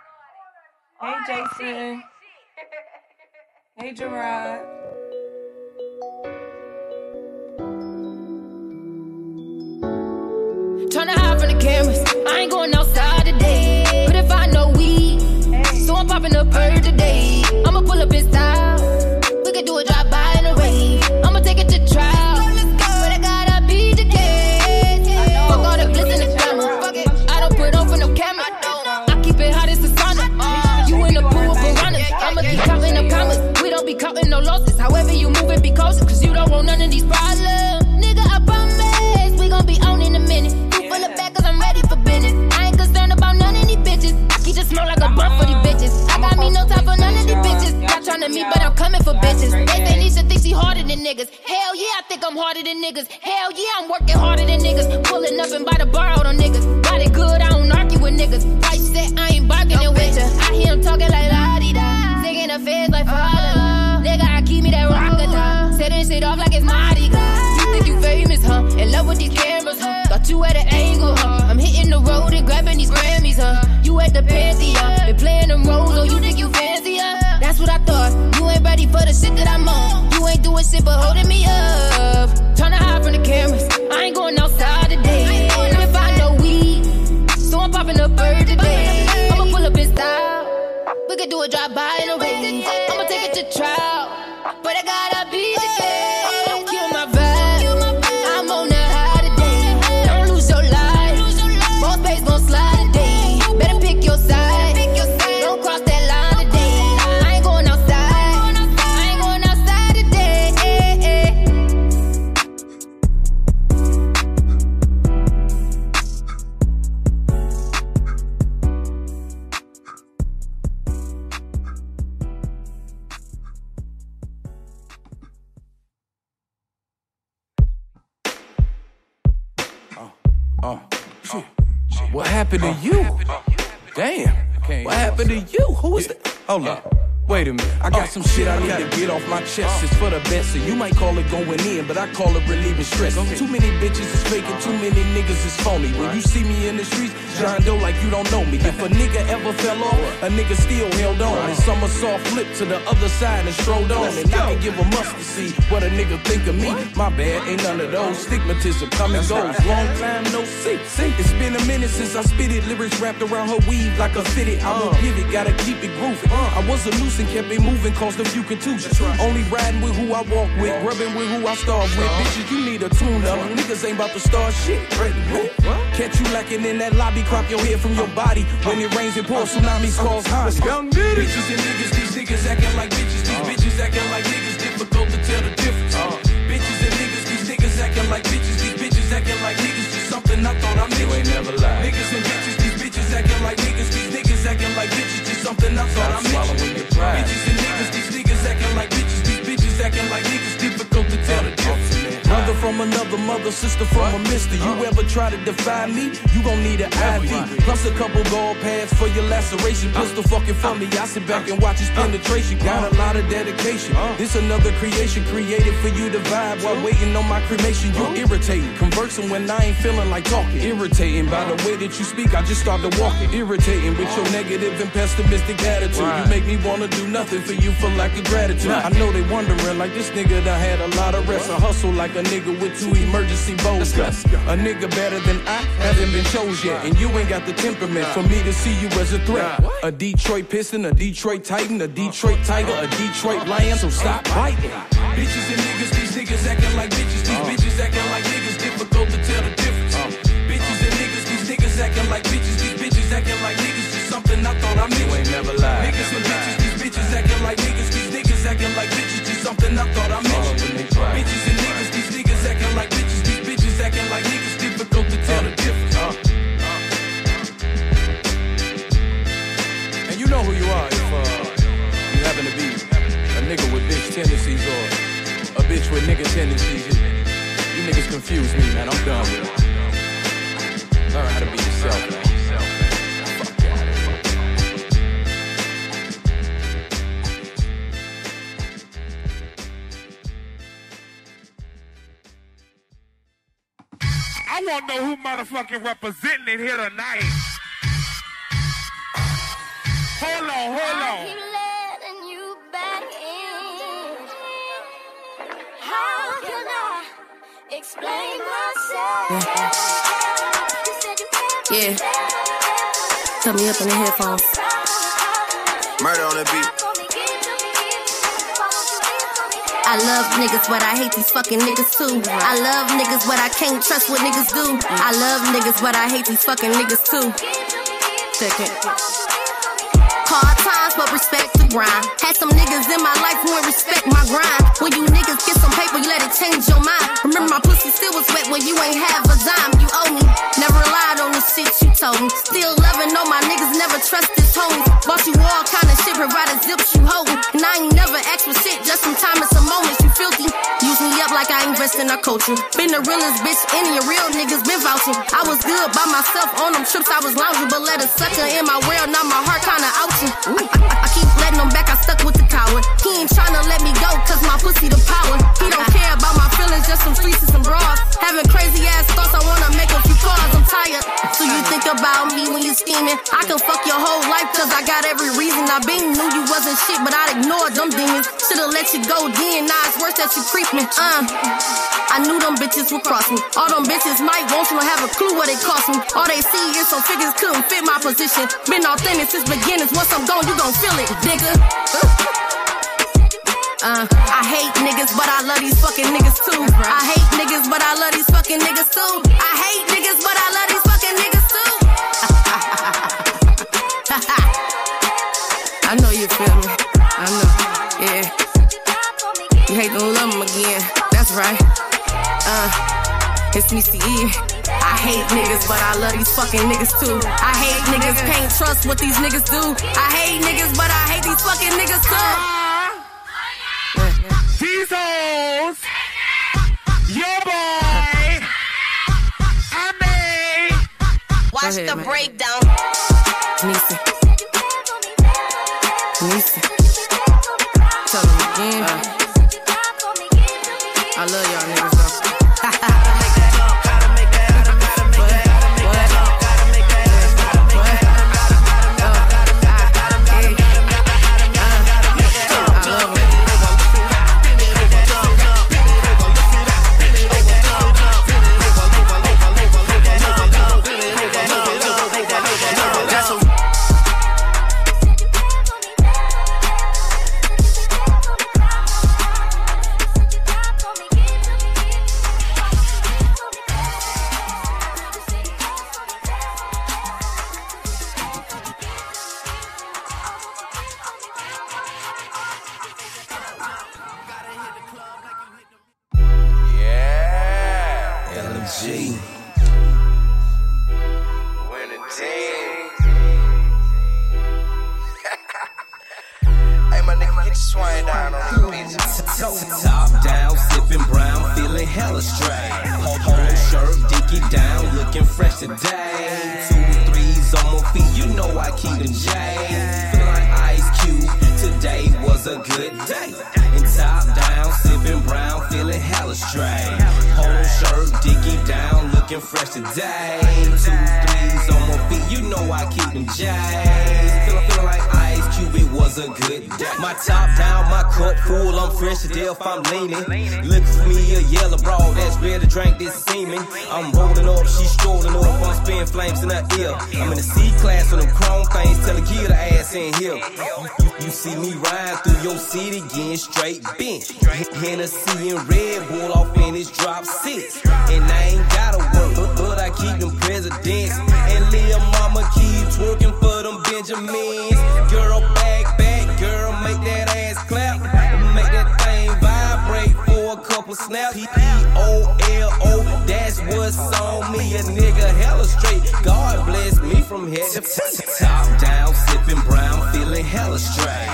Hey, Jason. Hey, Gerard. Tryna hide from the cameras. I ain't going outside today. But if I know weed, so I'm popping up per today. I'ma pull up in counting. However you move it, be cautious. Cause you don't want none of these problems. Nigga, I promise. We gon' be on in a minute. You full of back cause I'm ready for business. I ain't concerned about none of these bitches. I keep just smell like a blunt for these bitches. I got me no time for none of these bitches. Not trying to meet, but I'm coming for bitches. They say Nisha thinks she harder than niggas. Hell yeah, I think I'm harder than niggas. Hell yeah, I'm working harder than niggas. Pulling up and by the bar out on niggas. Got it good, I don't argue with niggas. Price set, I ain't bargaining with ya. I hear him talking like la di da. Singing the feds like uh-huh. father. I keep me that rock Setting shit off like it's Mardi Gras. You think you famous, huh? In love with these cameras, huh? Thought you at an angle, huh? I'm hitting the road and grabbing these Grammys, huh? You at the Pantheon, been playing them roles, oh, you think you fancy, huh? That's what I thought. You ain't ready for the shit that I'm on. You ain't doing shit but holding me up. Tryna hide from the cameras. I ain't going outside today. If I know weed, so I'm popping up bird today. I'ma pull up in style. We could do a drive by in a rave. Happened to you? Damn. What happened to you? Who is that? Hold up. Wait a minute. I got some shit I need to get off my chest. It's for the best. So you might call it going in, but I call it relieving stress. Too many bitches is faking, too many niggas is phony. When you see me in the streets, John Doe like you don't know me. If a nigga ever fell off, a nigga still held on. And summer saw flip to the other side and strolled on. And I can give a mustard see what a nigga think of me. My bad, ain't none of those. Stigmatism come and goes. Long time no see. It's been a minute since I spit it. Lyrics wrapped around her weave like a fitted. I won't pivot, gotta keep it grooving. I was a nuisance, kept it moving, caused a few contusions. Only riding with who I walk with, rubbing with who I starve with. Bitches, you need a tune up. Niggas ain't about to start shit. Catch you lacking in that lobby, crop your head from your body. When it rains and pours, tsunamis cause harm. Bitches and niggas, these niggas acting like bitches. These bitches acting like niggas, difficult to tell the difference. Bitches and niggas, these niggas acting like bitches. These bitches acting like niggas, just something I thought I mentioned. You ain't never lied. Niggas and bitches, these bitches acting like niggas. These niggas acting like bitches, something I thought I mentioned. Bitches and niggas, these niggas acting like bitches. These bitches acting like niggas. From another mother, sister from a mister. You ever try to defy me? You gon' need an IV. Plus a couple gold pads for your laceration. Pistol fucking for me. I sit back and watch his penetration. Got a lot of dedication. This another creation created for you to vibe while waiting on my cremation. You're irritating. Conversing when I ain't feeling like talking. Irritating by the way that you speak. I just started walking. Irritating with your negative and pessimistic attitude. You make me wanna do nothing for you for lack of gratitude. I know they wondering like this nigga done had a lot of rest. I hustle like a nigga with two emergency bows. A nigga better than I haven't been chose yet. And you ain't got the temperament for me to see you as a threat. A Detroit Piston, a Detroit Titan, a Detroit Tiger, a Detroit Lion. So stop biting. Uh. Uh. Bitches and niggas, these niggas acting like bitches. These bitches acting like niggas. Difficult to tell the difference. Bitches and niggas, these niggas acting like bitches. These bitches acting like niggas. Just something I thought I missed. You ain't never lied. Niggas and bitches, these bitches acting like niggas. These niggas acting like bitches. Just something I thought I missed. Bitches and niggas bitch with nigga tendencies. You niggas confuse me, man. I'm done with it. Learn how to be yourself, man. I want to know who motherfucking representing it here tonight. Hold on, hold uh, on. Explain myself? Yeah. Cut me up in the headphones. Murder on the beat. I love niggas, but I hate these fucking niggas too. I love niggas, but I can't trust what niggas do. I love niggas, but I hate these fucking niggas too. Check it. But respect the grind. Had some niggas in my life who ain't respect my grind. When you niggas get some paper, you let it change your mind. Remember my pussy still was wet when you ain't have a dime. You owe me. Never relied on the shit you told me. Still loving all my niggas, never trust this homies. Bought you all kind of shit, provided zips you holding. And I ain't never asked for shit, just some time and some moments. You filthy. Use me up like I invest in our culture. Been the realest bitch, any real niggas been vouching. I was good by myself on them trips, I was lounging. But let a sucker in my world, now my heart kinda ouching. I, keep letting them back, I stuck with the coward. He ain't tryna let me go, cause my pussy the power. He don't feelings, just some streets and some bras. Having crazy ass thoughts, I wanna make a few calls, I'm tired. So you think about me when you scheming. I can fuck your whole life, cause I got every reason. I been knew you wasn't shit, but I ignored them demons. Should've let you go then, now it's worse that you creep me. Uh, I knew them bitches would cross me. All them bitches might want you to have a clue what it cost me. All they see is some figures couldn't fit my position. Been authentic since beginnings. Once I'm gone, you gon' feel it, nigga. Uh, I hate niggas, but I love these fucking niggas too. I hate niggas, but I love these fucking niggas too. I hate niggas, but I love these fucking niggas too. [LAUGHS] I know you feel me. I know. Yeah. You hate to love them again. That's right. Uh, it's me, CE. I hate niggas, but I love these fucking niggas too. I hate niggas, can't trust what these niggas do. I hate niggas, but I hate these fucking niggas too. These hoes, your boy, I made. Watch the breakdown. Nisi. Nisi. Tell them again. Uh. I love y'all looking fresh today. Two threes on my feet, you know I keep them J's. Feeling, feeling like Ice Cube, it was a good day. My top down, my cup full, I'm fresh to death, I'm leaning. Look for me a yellow broad that's ready to drink this semen. I'm rolling up, she strolling up, I'm spitting flames in her ear. I'm in the C class with them chrome things, tell her get her ass in here. You, see me ride through your city, getting straight bent. Hennessy and Red Bull off in this drop six. And I ain't but, but Keep them presidents. And Leah mama keep twerking for them Benjamins. Girl, back, back, girl, make that ass clap. Make that thing vibrate for a couple snaps. P-O-L-O, that's what's on me. A nigga hella straight. God bless me from head to top down, sipping brown, feeling hella straight.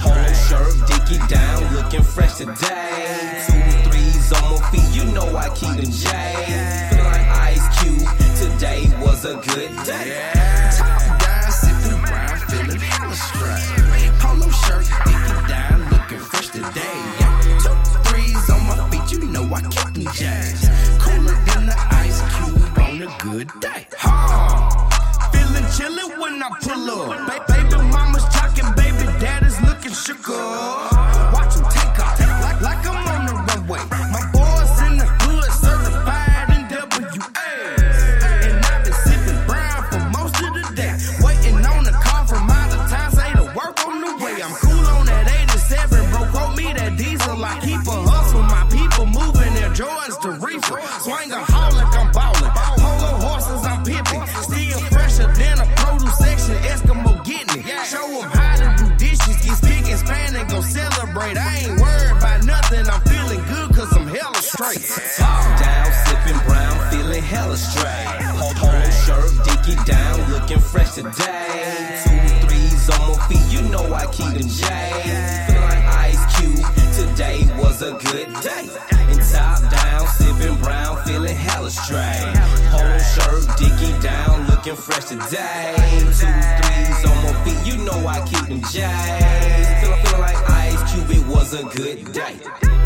Polo shirt, dicky down, looking fresh today. Two threes on my feet, you know I keep them J's. Cube, today was a good day. Top sipping feeling. Polo shirt, down, looking fresh today. Two threes on my feet, you know I jazz. Cooler than the ice cube on a good day. Ha! Feeling chillin' when I pull up. Ba- baby mama's talking, baby daddy's looking shook up. Fresh today. Two threes on my feet, you know I keep them J's. Like Ice Cube, today was a good day. And top down, sipping brown, feeling hella straight. Polo shirt, dicky down, looking fresh today. Two threes on my feet, you know I keep them J's. Feel, feel like Ice Cube, it was a good day.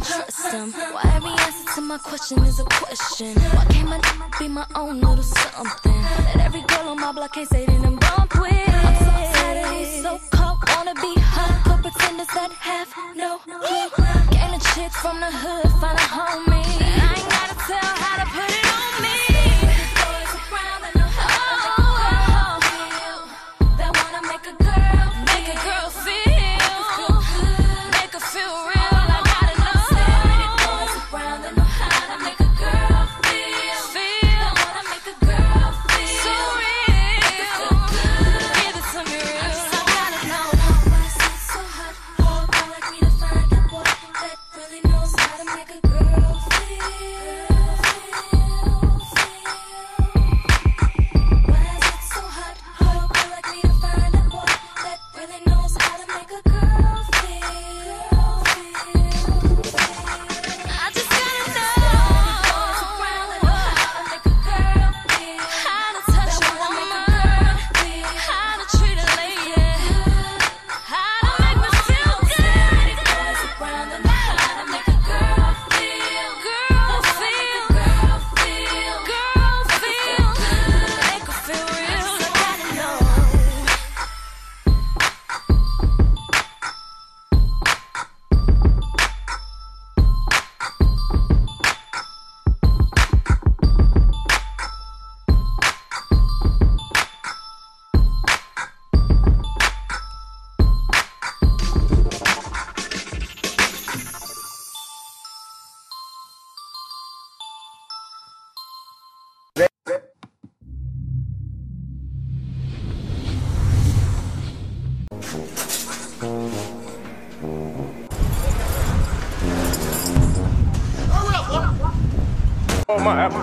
Can't trust him? Why every answer to my question is a question. Why can't my be my own little something? That every girl on my block can't say that I'm bump with. I'm so tired of these so called wanna be hardcore pretenders that have no clue. Gain the chicks from the hood, find a homie. I ain't gotta tell how to put it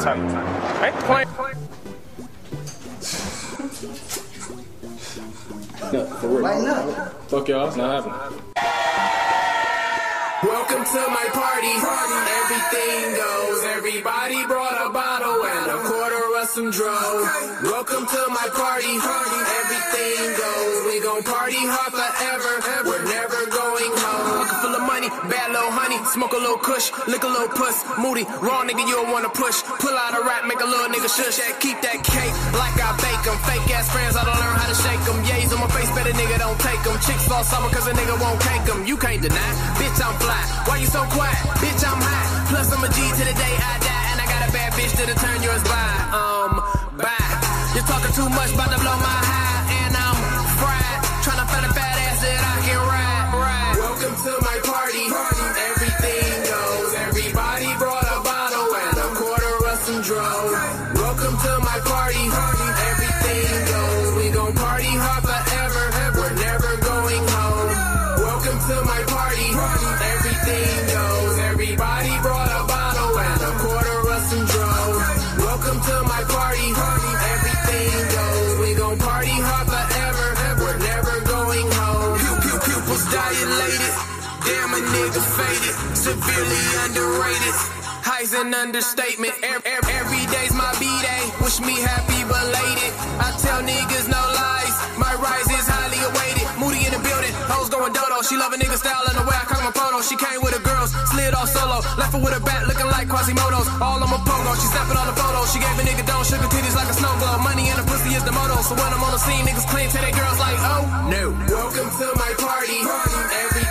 My appetite. Ain't. No, for real. Lighten up. Fuck y'all, it's not happening. Welcome to my party. Everything goes. Everybody brought a bottle and a quarter of some dro. Welcome to my party. Everything goes. We gon' party hard forever. We're never going home. Bad little honey. Smoke a little kush, lick a little puss. Moody, raw nigga, you don't wanna push. Pull out a rap, make a little nigga shush. Yeah, keep that cake like I bake 'em. Fake ass friends, I don't learn how to shake shake 'em. Yays on my face, better nigga don't take take 'em. Chicks fall summer cause a nigga won't cake 'em. You can't deny, bitch, I'm fly. Why you so quiet? Bitch, I'm high. Plus, I'm a G to the day I die. And I got a bad bitch that'll turn yours by. Um, bye. You're talking too much, about to blow my high. And I'm fried. Tryna find a fat ass that I faded. Severely underrated. High's an understatement. Every, every day's my B-day. Wish me happy belated. I tell niggas no lies. My rise is highly awaited. Moody in the building. Hoes going dodo. She love a nigga style and the way I cock my photo. She came with her girls. Slid off solo. Left her with a bat looking like Quasimodo's. All on my pogo. She snapping on the photo. She gave a nigga dome. Her titties like a snow globe. Money in the pussy is the motto. So when I'm on the scene, niggas clean to their girls like, oh, no. Welcome to my party. Everything goes.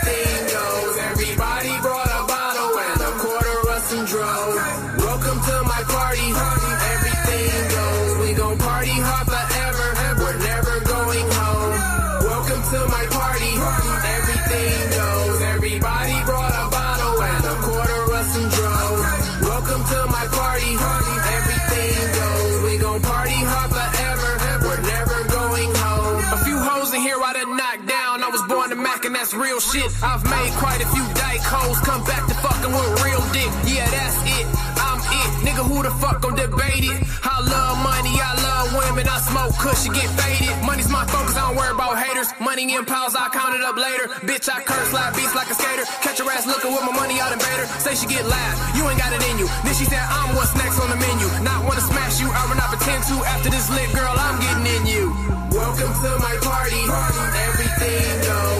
That's real shit. I've made quite a few dyke hoes come back to fucking with real dick. Yeah, that's it. I'm it. Nigga, who the fuck gon' debate it? I love money, I love women. I smoke kush, you get faded. Money's my focus, I don't worry about haters. Money in piles, I count it up later. Bitch, I curse, slap beats like a skater. Catch her ass looking with my money out invader. Say she get loud, you ain't got it in you. Then she said, I'm what's next on the menu. Not wanna smash you, I will not pretend to. After this lit girl, I'm getting in you. Welcome to my party. Everything goes.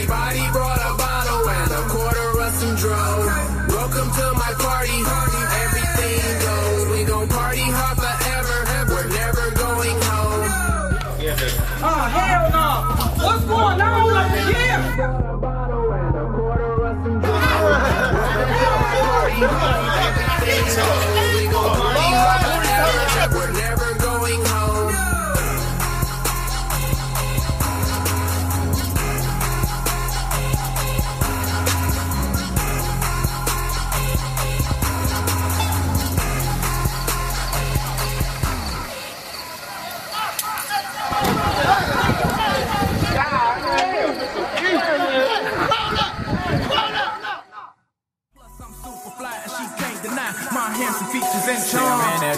Everybody brought a bottle and a quarter of some dro. Welcome to my party. Everything goes. We gon' party hard forever. We're never going home. Oh, hell no. What's going on up here? Everything goes.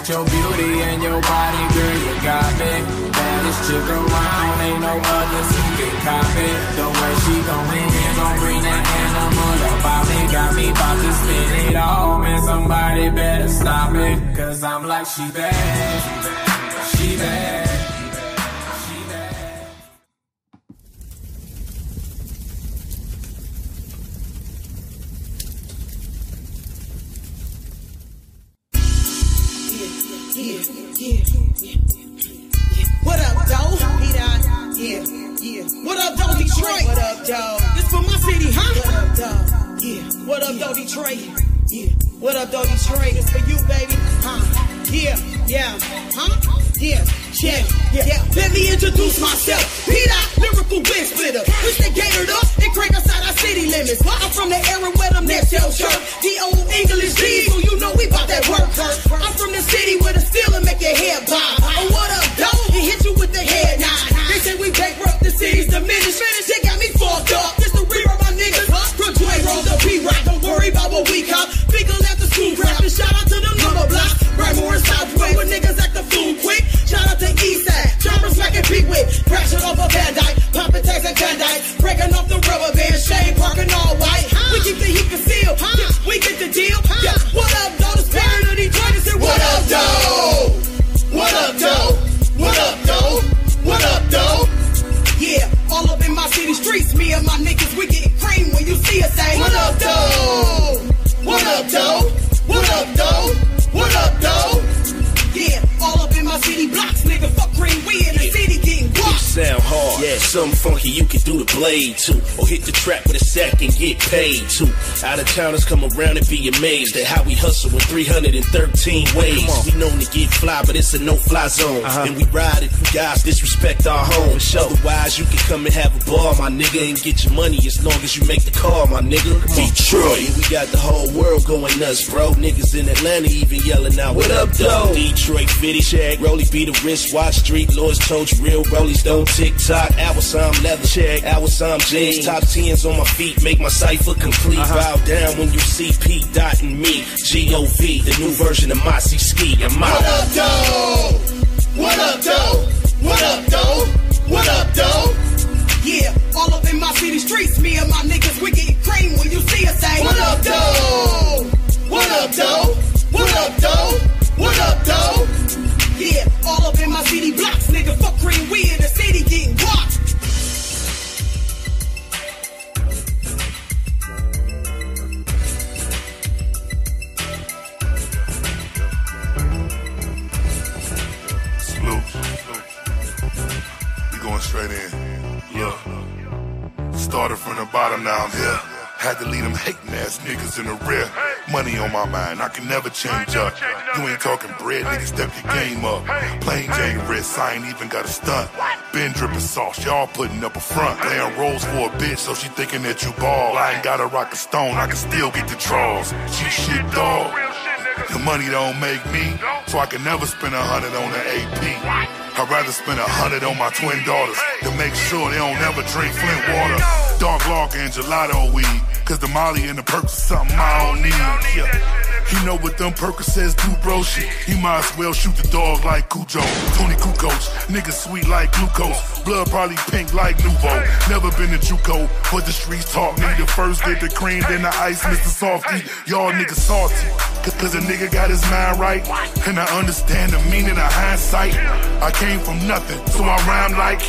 At your beauty and your body, girl, you got me. Baddest chick around, ain't no others who can copy. The way she going in, gon' bring that animal about me. Got me about to spin it all, man. Somebody better stop it. Cause I'm like, she bad. She bad. Introduce blade to. Or hit the trap with a sack and get paid to. Out of towners come around and be amazed at how we hustle in 313 ways. We known to get fly, but it's a no fly zone. And we ride it, you guys disrespect our home. Otherwise, you can come and have a ball, my nigga, and get your money as long as you make the call, my nigga. Detroit, we got the whole world going nuts, bro. Niggas in Atlanta even yelling out, What up, though? Detroit, Fitty, Shag, Rolly, be the wrist, watch street, Lords you real tick tock. Hours I'm leather, check, I'm jeans, top tens on my feet, make my cipher complete. Uh-huh. Bow down when you see P dot and me, G O V, the new version of Mossy Ski and my. What up, though? What up, though? What up, though? What up, though? Yeah, all up in my city streets, me and my niggas, we getting cream when you see us say, What up, though? What up, though? What up, though? What up, though? Yeah, all up in my city blocks, nigga, fuck cream, we Started from the bottom, now I'm here. Had to leave them hating ass niggas in the rear. Money on my mind, I can never change up. You ain't talking bread, nigga, step your game up. Plain Jane wrist, I ain't even got a stunt. Been dripping sauce, y'all putting up a front. Playing roles for a bitch, so she thinking that you ball. I ain't gotta rock a stone, I can still get the draws. She shit dog. The money don't make me, so I can never spend a hundred on an AP. I'd rather spend a hundred on my twin daughters to make sure they don't ever drink Flint water. Dark lager and gelato weed, cause the Molly and the perks is something I don't need. Yeah. You know what them Percocets do, bro? Shit, you might as well shoot the dog like Cujo. Tony Kukoc, niggas sweet like glucose. Blood probably pink like Nuvo. Never been to Juco, but the streets talk me. The first get the cream, then the ice, Mr. Softy. Y'all niggas salty. Cause, a nigga got his mind right. And I understand the meaning of hindsight. I came from nothing, so I rhyme like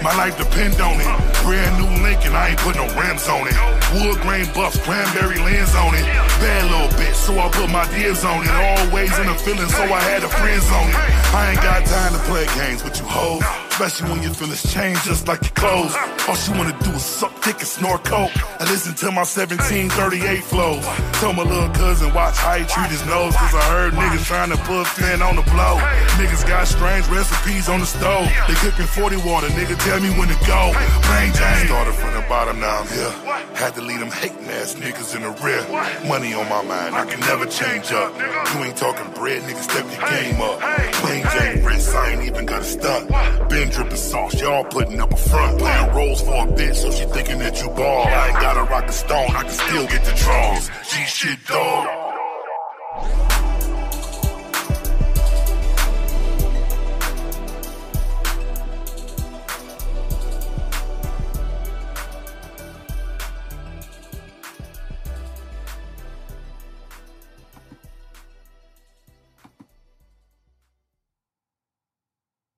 my life depend on it. Brand new Lincoln, I ain't put no rims on it. Wood grain buffs, cranberry lens on it. Bad little bitch, so I put my deals on it. Always in the feeling, so I had a friends on it. I ain't got time to play games with you hoes. Especially when your feelings change just like your clothes. All she wanna do is suck dick and snort coke. I listen to my 1738 flow. Tell my little cousin watch how he treat his nose. Cause I heard niggas trying to put Finn on the blow. Niggas got strange recipes on the stove. They cooking 40 water, nigga tell me when to go. Plain Jane. Started from the bottom, now I'm here. Had to lead them hating ass niggas in the rear. Money on my mind, I can never change up. You ain't talking bread, nigga, step your game up. Plain Jane wrist, I ain't even got a stunt. Been dripping sauce, y'all putting up a front. Playing roles for a bitch, so she thinking that you ball. I ain't gotta rock the stone, I can still get the draws. G shit, dog.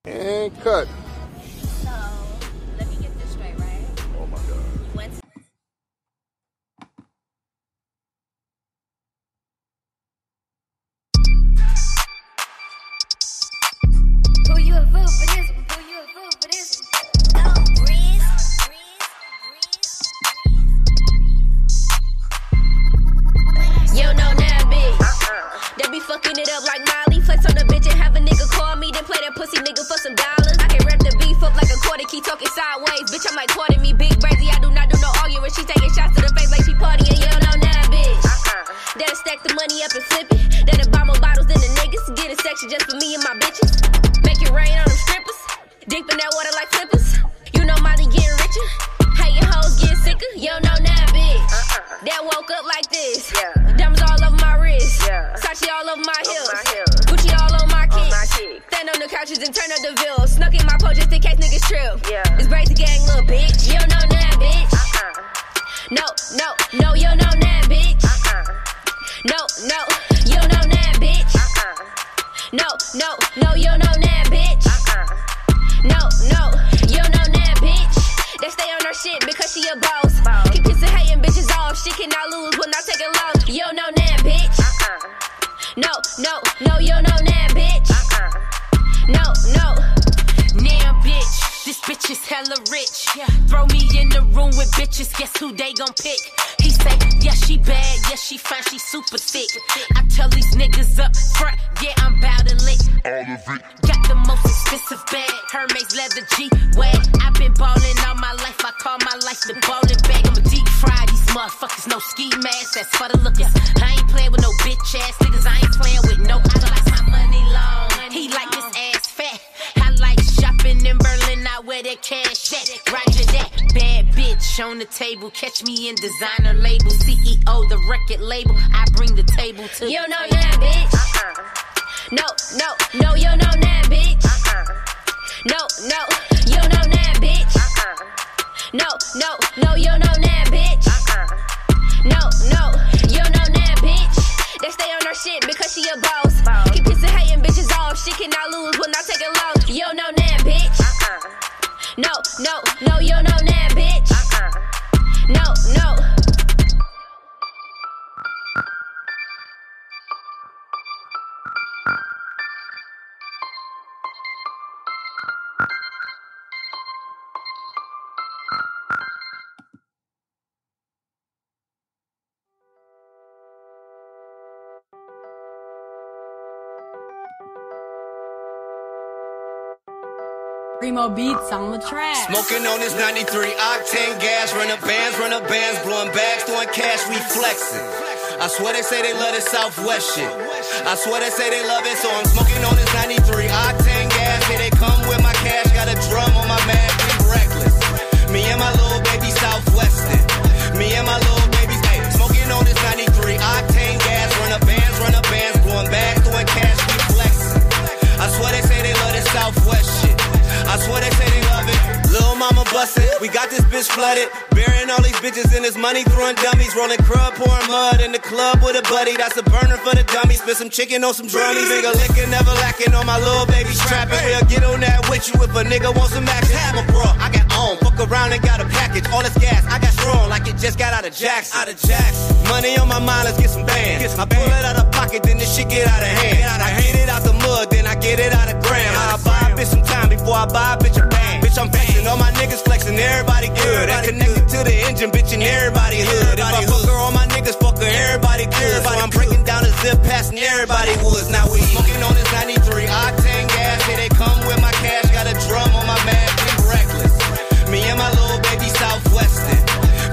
And cut. Bitch, I'm like quarter me, Catch me in designer label, CEO the record label. I bring the table to You know now, bitch. No, no, no, you know now, bitch. No, no, you know now, bitch. No, no, no, you know now, bitch. No, no, you know now, bitch. They stay on her shit because she a boss. Primo beats on the track. Smoking on this 93 octane gas, running bands, running bands, blowing bags, throwing cash, we flexing. I swear they say they love this Southwest shit. I swear they say they love it, so I'm smoking on this 93 octane We got this bitch flooded. Burying all these bitches in this money, throwing dummies. Rolling crud, pouring mud in the club with a buddy. That's a burner for the dummies. Spit some chicken on some drummies. Nigga licking, never lacking on my little baby strapping. We'll get on that with you if a nigga wants some action. Have a bro, I got on. Fuck around and got a package. All this gas, I got strong like it just got out of jacks. Out of jacks. Money on my mind, let's get some bands. I pull it out of pocket, then this shit get out of hand. I get it out the mud, then I get it out of gram. I buy a bitch some time before I buy a bitch a. Bitch, I'm flexing. All my niggas flexing, everybody good. I connected to the engine, bitch, and everybody hood. If I fuck her, all my niggas fuck her, everybody good. So I'm breaking down the zip, passing everybody woods. Now we smoking on this 93 octane gas. Here they come with my cash, got a drum on my mag, being reckless. Me and my little baby Southwestern.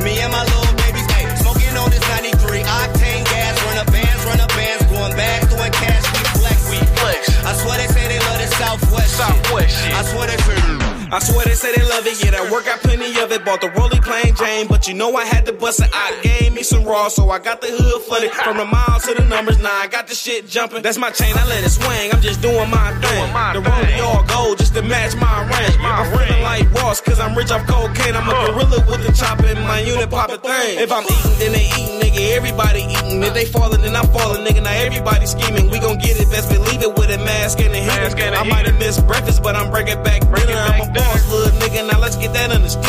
Me and my little baby, hey, smoking on this 93 octane gas. Run up bands, run up bands, going back, doing cash, we flex. We flex. I swear they say they love this Southwest. Southwest shit. I swear they say. I swear they say they love it, yeah, that work got plenty of it. Bought the Rolly plain Jane, but you know I had to bust it. I gave me some raw, so I got the hood flooded. From the miles to the numbers, now I got the shit jumping. That's my chain, I let it swing, I'm just doing my thing. The Rolly all gold just to match my range. I'm feeling like Ross, cause I'm rich off cocaine. I'm a gorilla with the chopper in my unit, pop a thing. If I'm eating, then they eating, nigga, everybody eating. If they falling, then I'm falling, nigga, now everybody scheming. We gon' get it, best believe it with a mask and a heat. I might have missed breakfast, but I'm breaking back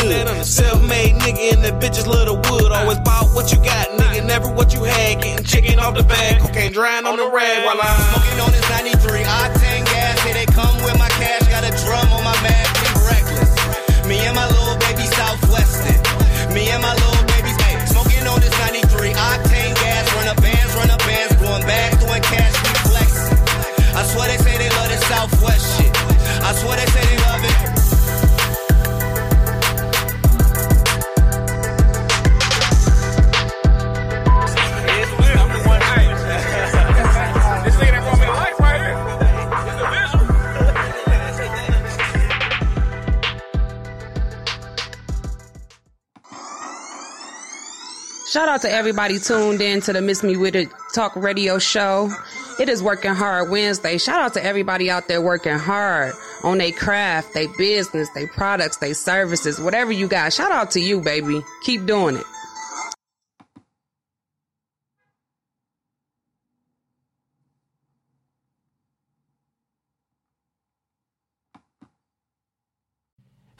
understood. Self-made nigga and the bitches love the wood. Always bout what you got, nigga, never what you had. Getting chicken off the bag, cocaine drying on the rag while I'm smoking on this 93 octane gas. Here they come with my cash, got a drum on my mag, being reckless. Me and my little baby Southwestern. Me and my little baby, hey, smoking on this 93 octane gas. Run up bands, run up bands, blowing back, doing cash, we flexing. I swear they say they love this Southwest shit. I swear they say they Shout out to everybody tuned in to the Miss Me With It Talk Radio Show. It is Working Hard Wednesday. Shout out to everybody out there working hard on their craft, their business, their products, their services, whatever you got. Shout out to you, baby. Keep doing it.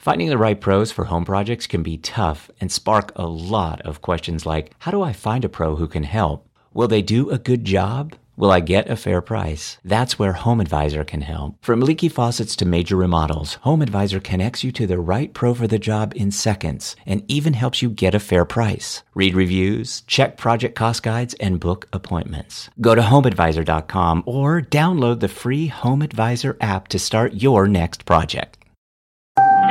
Finding the right pros for home projects can be tough and spark a lot of questions like How do I find a pro who can help? Will they do a good job? Will I get a fair price? That's where Home Advisor can help. From leaky faucets to major remodels, Home Advisor connects you to the right pro for the job in seconds and even helps you get a fair price. Read reviews, check project cost guides, and book appointments. Go to homeadvisor.com or download the free Home Advisor app to start your next project.